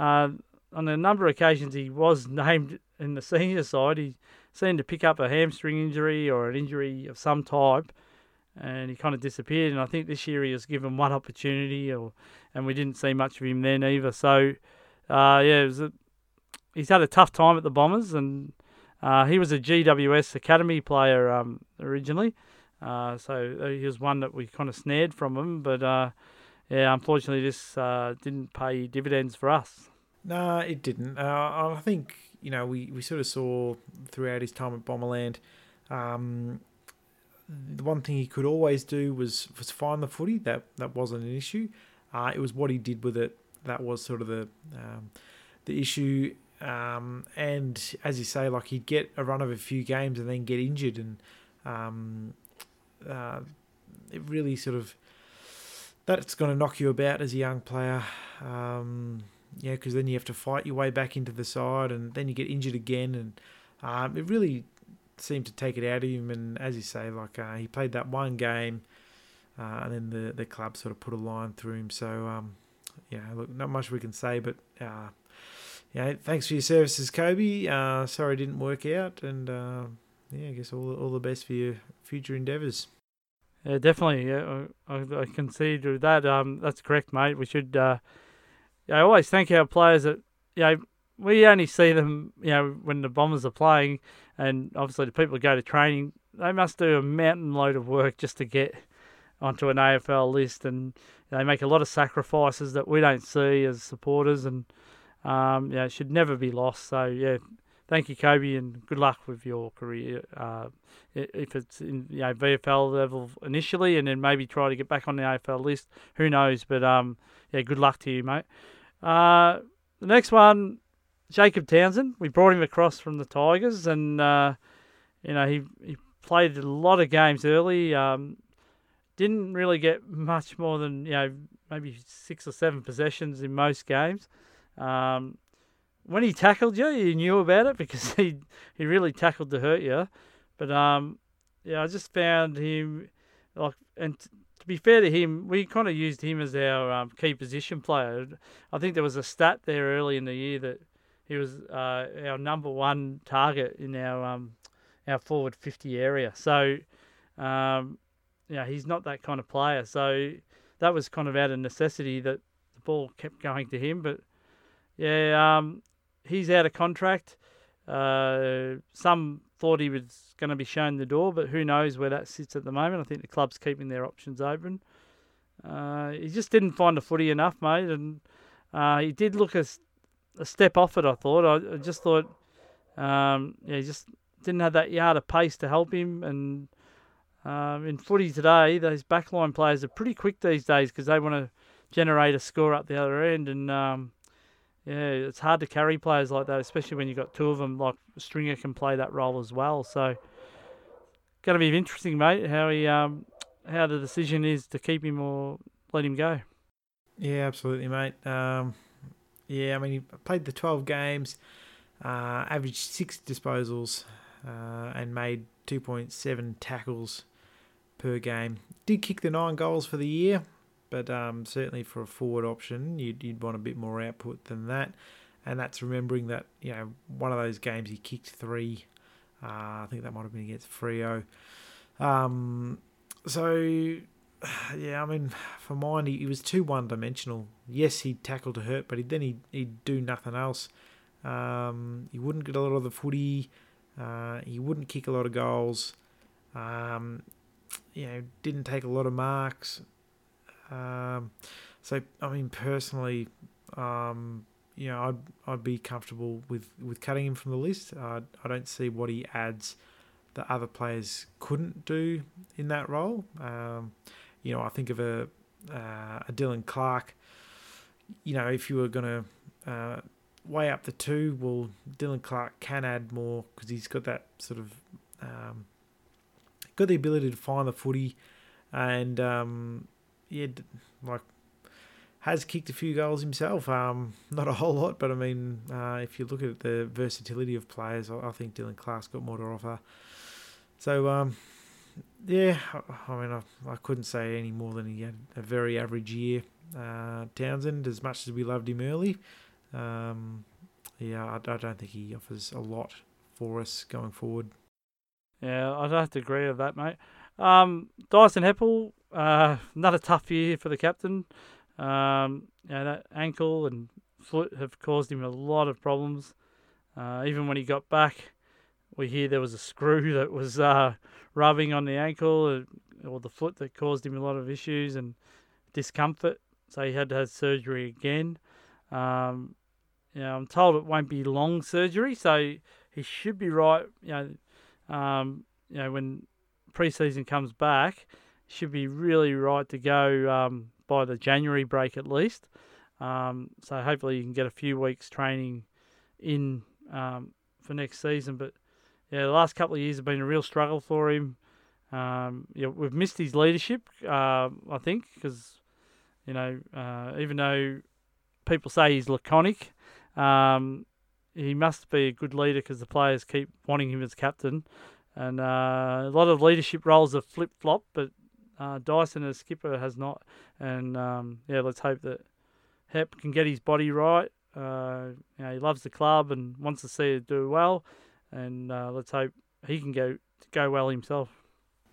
uh, on a number of occasions he was named in the senior side. He seemed to pick up a hamstring injury or an injury of some type, and he kind of disappeared. And I think this year he was given one opportunity, or and we didn't see much of him then either. So, uh, yeah, a, he's had a tough time at the Bombers, and uh, he was a GWS academy player um, originally. Uh, so uh, he was one that we kind of snared from him, but uh, yeah, unfortunately, this uh, didn't pay dividends for us. No, it didn't. Uh, I think you know we, we sort of saw throughout his time at Bomberland. Um, the one thing he could always do was was find the footy. That that wasn't an issue. It was what he did with it that was sort of the um, the issue. Um, and as you say, like he'd get a run of a few games and then get injured, and um, uh, it really sort of that's going to knock you about as a young player. Um, yeah, because then you have to fight your way back into the side, and then you get injured again, and um, it really seemed to take it out of him. And as you say, like uh, he played that one game, uh, and then the the club sort of put a line through him. So um, yeah, look, not much we can say, but uh, yeah, thanks for your services, Kobe. Uh, sorry it didn't work out, and uh, yeah, I guess all all the best for your future endeavours. Yeah, definitely. Yeah, I, I concede with that. Um, that's correct, mate. We should. Uh, I always thank our players that you know we only see them you know when the Bombers are playing, and obviously the people who go to training they must do a mountain load of work just to get onto an AFL list, and they make a lot of sacrifices that we don't see as supporters, and um, yeah, it should never be lost. So yeah, thank you, Kobe, and good luck with your career. Uh, if it's in you know VFL level initially, and then maybe try to get back on the AFL list, who knows? But um, yeah, good luck to you, mate. Uh, the next one, Jacob Townsend. We brought him across from the Tigers, and uh, you know he he played a lot of games early. Um, didn't really get much more than you know maybe six or seven possessions in most games. Um, when he tackled you, you knew about it because he he really tackled to hurt you. But um, yeah, I just found him like, and t- to be fair to him, we kind of used him as our um, key position player. I think there was a stat there early in the year that he was uh, our number one target in our um, our forward fifty area. So, um, yeah, he's not that kind of player. So that was kind of out of necessity that the ball kept going to him. But yeah, um, he's out of contract. Uh, some thought he was going to be shown the door, but who knows where that sits at the moment. I think the club's keeping their options open. Uh, he just didn't find the footy enough, mate, and uh, he did look a, a step off it. I thought. I, I just thought, um, yeah, he just didn't have that yard of pace to help him. And um, in footy today, those backline players are pretty quick these days because they want to generate a score up the other end, and um, yeah, it's hard to carry players like that, especially when you've got two of them. Like Stringer can play that role as well. So, going to be interesting, mate. How he, um, how the decision is to keep him or let him go. Yeah, absolutely, mate. Um, yeah, I mean, he played the twelve games, uh, averaged six disposals, uh, and made two point seven tackles per game. Did kick the nine goals for the year, but um, certainly for a forward option, you'd, you'd want a bit more output than that. And that's remembering that, you know, one of those games he kicked three. Uh, I think that might have been against Freo. Um, so, yeah, I mean, for mine, he, he was too one dimensional. Yes, he'd tackle to hurt, but he, then he'd, he'd do nothing else. Um, he wouldn't get a lot of the footy. Uh, he wouldn't kick a lot of goals. Um, you know, didn't take a lot of marks. Um, so I mean, personally, um, you know, I'd I'd be comfortable with, with cutting him from the list. Uh, I don't see what he adds that other players couldn't do in that role. Um, you know, I think of a uh, a Dylan Clarke. You know, if you were going to uh, weigh up the two, well, Dylan Clarke can add more because he's got that sort of um, got the ability to find the footy, and um, yeah, like has kicked a few goals himself. Um, not a whole lot, but I mean, uh, if you look at the versatility of players, I, I think Dylan Clarke's got more to offer. So, um, yeah, I, I mean, I, I couldn't say any more than he had a very average year. Uh, Townsend, as much as we loved him early, um, yeah, I, I don't think he offers a lot for us going forward. Yeah, I'd have to agree with that, mate. Um, Dyson Heppell, uh, another tough year for the captain. Um, you know, that ankle and foot have caused him a lot of problems. Uh, even when he got back, we hear there was a screw that was uh, rubbing on the ankle uh, or the foot that caused him a lot of issues and discomfort. So he had to have surgery again. Um, you know, I'm told it won't be long surgery, so he should be right. You know, um, you know when preseason comes back, should be really right to go um, by the January break at least. Um, so hopefully you can get a few weeks training in um, for next season. But yeah, the last couple of years have been a real struggle for him. Um, yeah, we've missed his leadership, uh, I think, because you know, uh, even though people say he's laconic, um, he must be a good leader because the players keep wanting him as captain. And uh, a lot of leadership roles have flip flop, but uh, Dyson as skipper has not. And um, yeah, let's hope that Hep can get his body right. Uh, you know, he loves the club and wants to see it do well. And uh, let's hope he can go go well himself.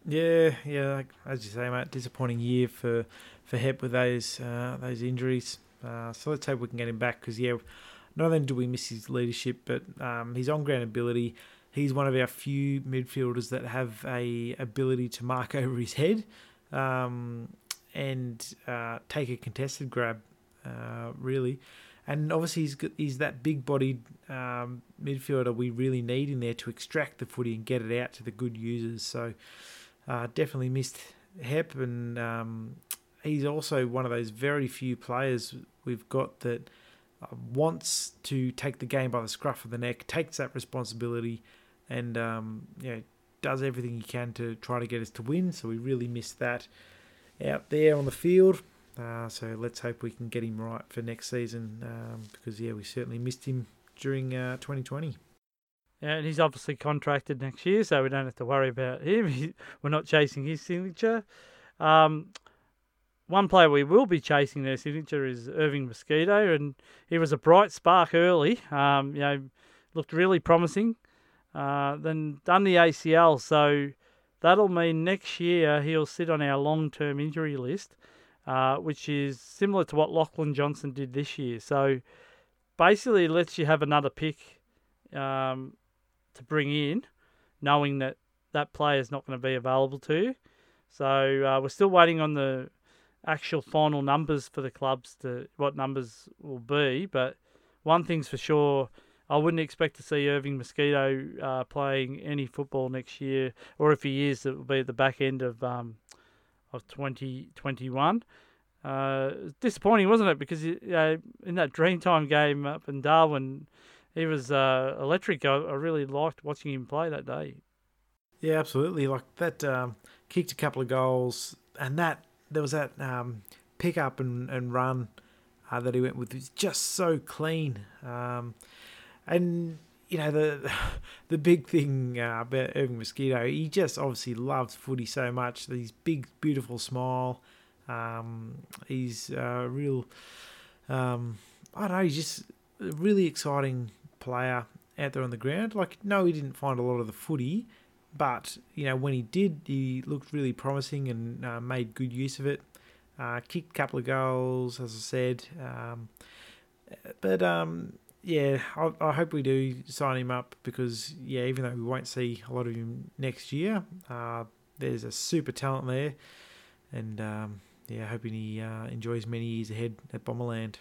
Yeah, yeah. As you say, mate, disappointing year for for Hep with those uh, those injuries. Uh, so let's hope we can get him back because yeah, not only do we miss his leadership, but um, his on ground ability. He's one of our few midfielders that have a ability to mark over his head um, and uh, take a contested grab, uh, really. And obviously, he's, he's that big bodied um, midfielder we really need in there to extract the footy and get it out to the good users. So, uh, definitely missed Hep, and um, he's also one of those very few players we've got that uh, wants to take the game by the scruff of the neck, takes that responsibility, and um, you know, does everything he can to try to get us to win. So we really missed that out there on the field. Uh, so let's hope we can get him right for next season um, because yeah, we certainly missed him during uh, 2020. Yeah, and he's obviously contracted next year, so we don't have to worry about him. We're not chasing his signature. Um, one player we will be chasing their signature is Irving Mosquito, and he was a bright spark early. Um, you know, looked really promising. Uh, then done the ACL, so that'll mean next year he'll sit on our long-term injury list, uh, which is similar to what Lachlan Johnson did this year. So basically, lets you have another pick um, to bring in, knowing that that player is not going to be available to you. So uh, we're still waiting on the actual final numbers for the clubs to what numbers will be, but one thing's for sure I wouldn't expect to see Irving Mosquito uh, playing any football next year, or if he is, it will be at the back end of um, of 2021. Uh, disappointing, wasn't it? Because uh, in that Dreamtime game up in Darwin, he was uh, electric. I, I, really liked watching him play that day. Yeah, absolutely. Like that, um, kicked a couple of goals, and that there was that um, pick up and, and run uh, that he went with. It was just so clean. Um, and you know the the big thing uh, about Irving Mosquito, he just obviously loves footy so much. His big, beautiful smile. Um, he's a real. Um, I don't know. He's just a really exciting player out there on the ground. Like, no, he didn't find a lot of the footy, but you know when he did, he looked really promising and uh, made good use of it. Uh, kicked a couple of goals, as I said. Um, but um, yeah, I, I, hope we do sign him up because yeah, even though we won't see a lot of him next year, uh, there's a super talent there, and um, yeah, hoping he uh, enjoys many years ahead at Bomberland.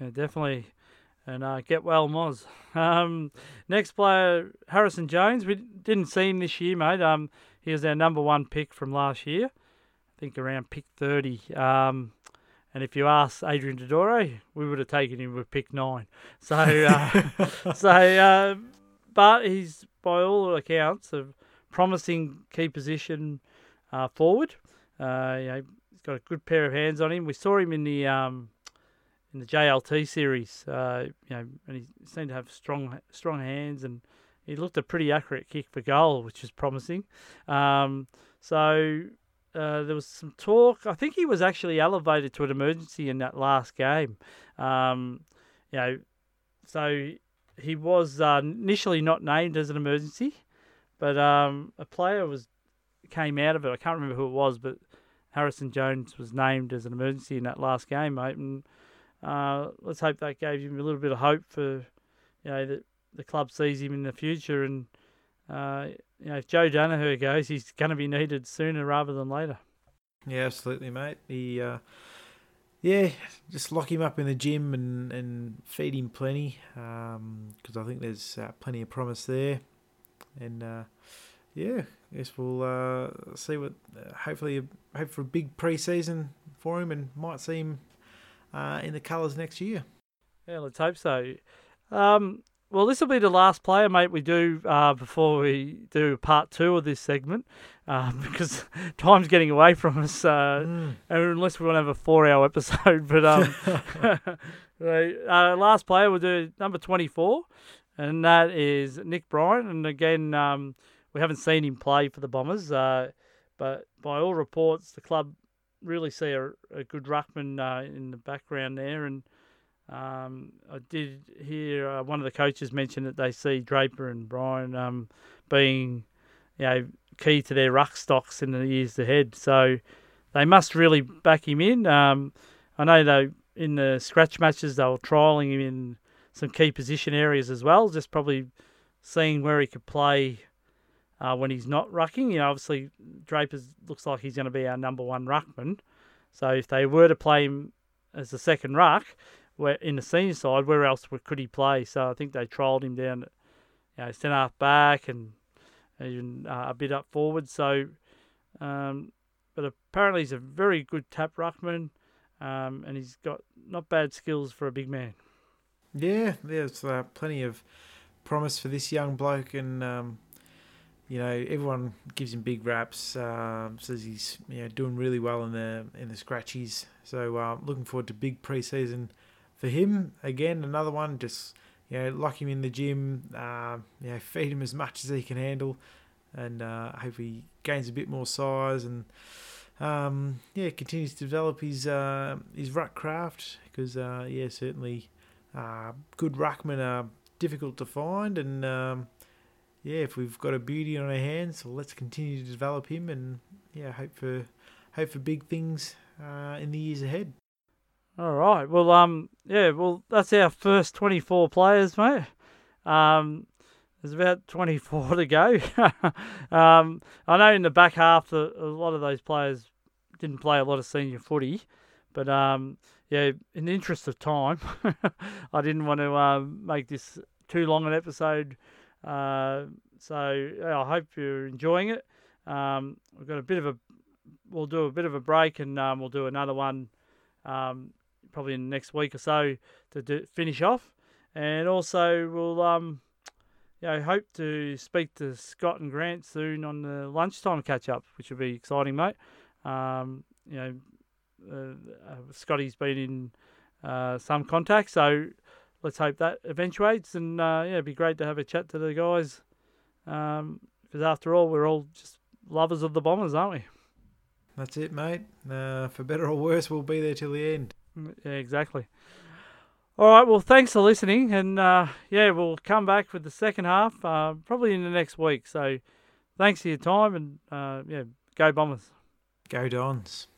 Yeah, definitely, and uh, get well, Moz. Um, next player, Harrison Jones. We didn't see him this year, mate. Um, he was our number one pick from last year. I think around pick thirty. Um, and if you ask Adrian Dodoro, we would have taken him with pick nine. So, uh, so, uh, but he's by all accounts a promising key position uh, forward. Uh, you know, he's got a good pair of hands on him. We saw him in the um, in the JLT series. Uh, you know, and he seemed to have strong strong hands, and he looked a pretty accurate kick for goal, which is promising. Um, so uh, there was some talk. I think he was actually elevated to an emergency in that last game. Um, you know, so he was uh, initially not named as an emergency, but um, a player was came out of it. I can't remember who it was, but Harrison Jones was named as an emergency in that last game, mate. And uh, let's hope that gave him a little bit of hope for you know that the club sees him in the future and uh, you know, if Joe Daniher goes, he's going to be needed sooner rather than later. Yeah, absolutely, mate. He, uh, yeah, just lock him up in the gym and, and feed him plenty because um, I think there's uh, plenty of promise there. And uh, yeah, I guess we'll uh, see what. Uh, hopefully, hope for a big pre-season for him, and might see him uh, in the colours next year. Yeah, let's hope so. Um, well, this will be the last player, mate, we do uh, before we do part two of this segment uh, because time's getting away from us, uh, Mm. unless we want to have a four hour episode. But um, the uh, last player we'll do number 24, and that is Nick Bryan. And again, um, we haven't seen him play for the Bombers, uh, but by all reports, the club really see a, a good ruckman uh, in the background there. And um, I did hear uh, one of the coaches mention that they see Draper and Bryan um, being, you know, key to their ruck stocks in the years ahead. So they must really back him in. Um, I know they in the scratch matches they were trialing him in some key position areas as well, just probably seeing where he could play uh, when he's not rucking. You know, obviously Draper looks like he's going to be our number one ruckman. So if they were to play him as the second ruck, where in the senior side, where else could he play? So I think they trialled him down, you know, centre half back and even uh, a bit up forward. So, um, but apparently he's a very good tap ruckman, um, and he's got not bad skills for a big man. Yeah, there's uh, plenty of promise for this young bloke, and um, you know everyone gives him big raps. Um, says he's you know doing really well in the in the scratchies. So uh, looking forward to big preseason for him. Again, another one. Just you know, lock him in the gym. Uh, you know, feed him as much as he can handle, and uh, hope he gains a bit more size and. Um, yeah, continues to develop his uh, his ruck craft because uh, yeah, certainly uh, good ruckmen are difficult to find, and um, yeah, if we've got a beauty on our hands, well, let's continue to develop him, and yeah, hope for hope for big things uh, in the years ahead. All right. Well, um, yeah. Well, that's our first twenty-four players, mate. Um, there's about twenty-four to go. um, I know in the back half, the, a lot of those players didn't play a lot of senior footy, but um, yeah, in the interest of time, I didn't want to um, make this too long an episode. Uh, so yeah, I hope you're enjoying it. Um, we've got a bit of a, we'll do a bit of a break, and um, we'll do another one. Um, probably in the next week or so to do, finish off. And also, we'll um, you know, hope to speak to Scott and Grant soon on the lunchtime catch up, which will be exciting, mate. Um, you know, uh, uh, Scotty's been in uh, some contact, so let's hope that eventuates. And uh, yeah, it'd be great to have a chat to the guys, because after all, we're all just lovers of the Bombers, aren't we? That's it, mate. Uh, for better or worse, we'll be there till the end. Yeah, exactly. All right. Well, thanks for listening, and uh, yeah, we'll come back with the second half uh, probably in the next week. So, thanks for your time, and uh, yeah, go Bombers. Go Dons.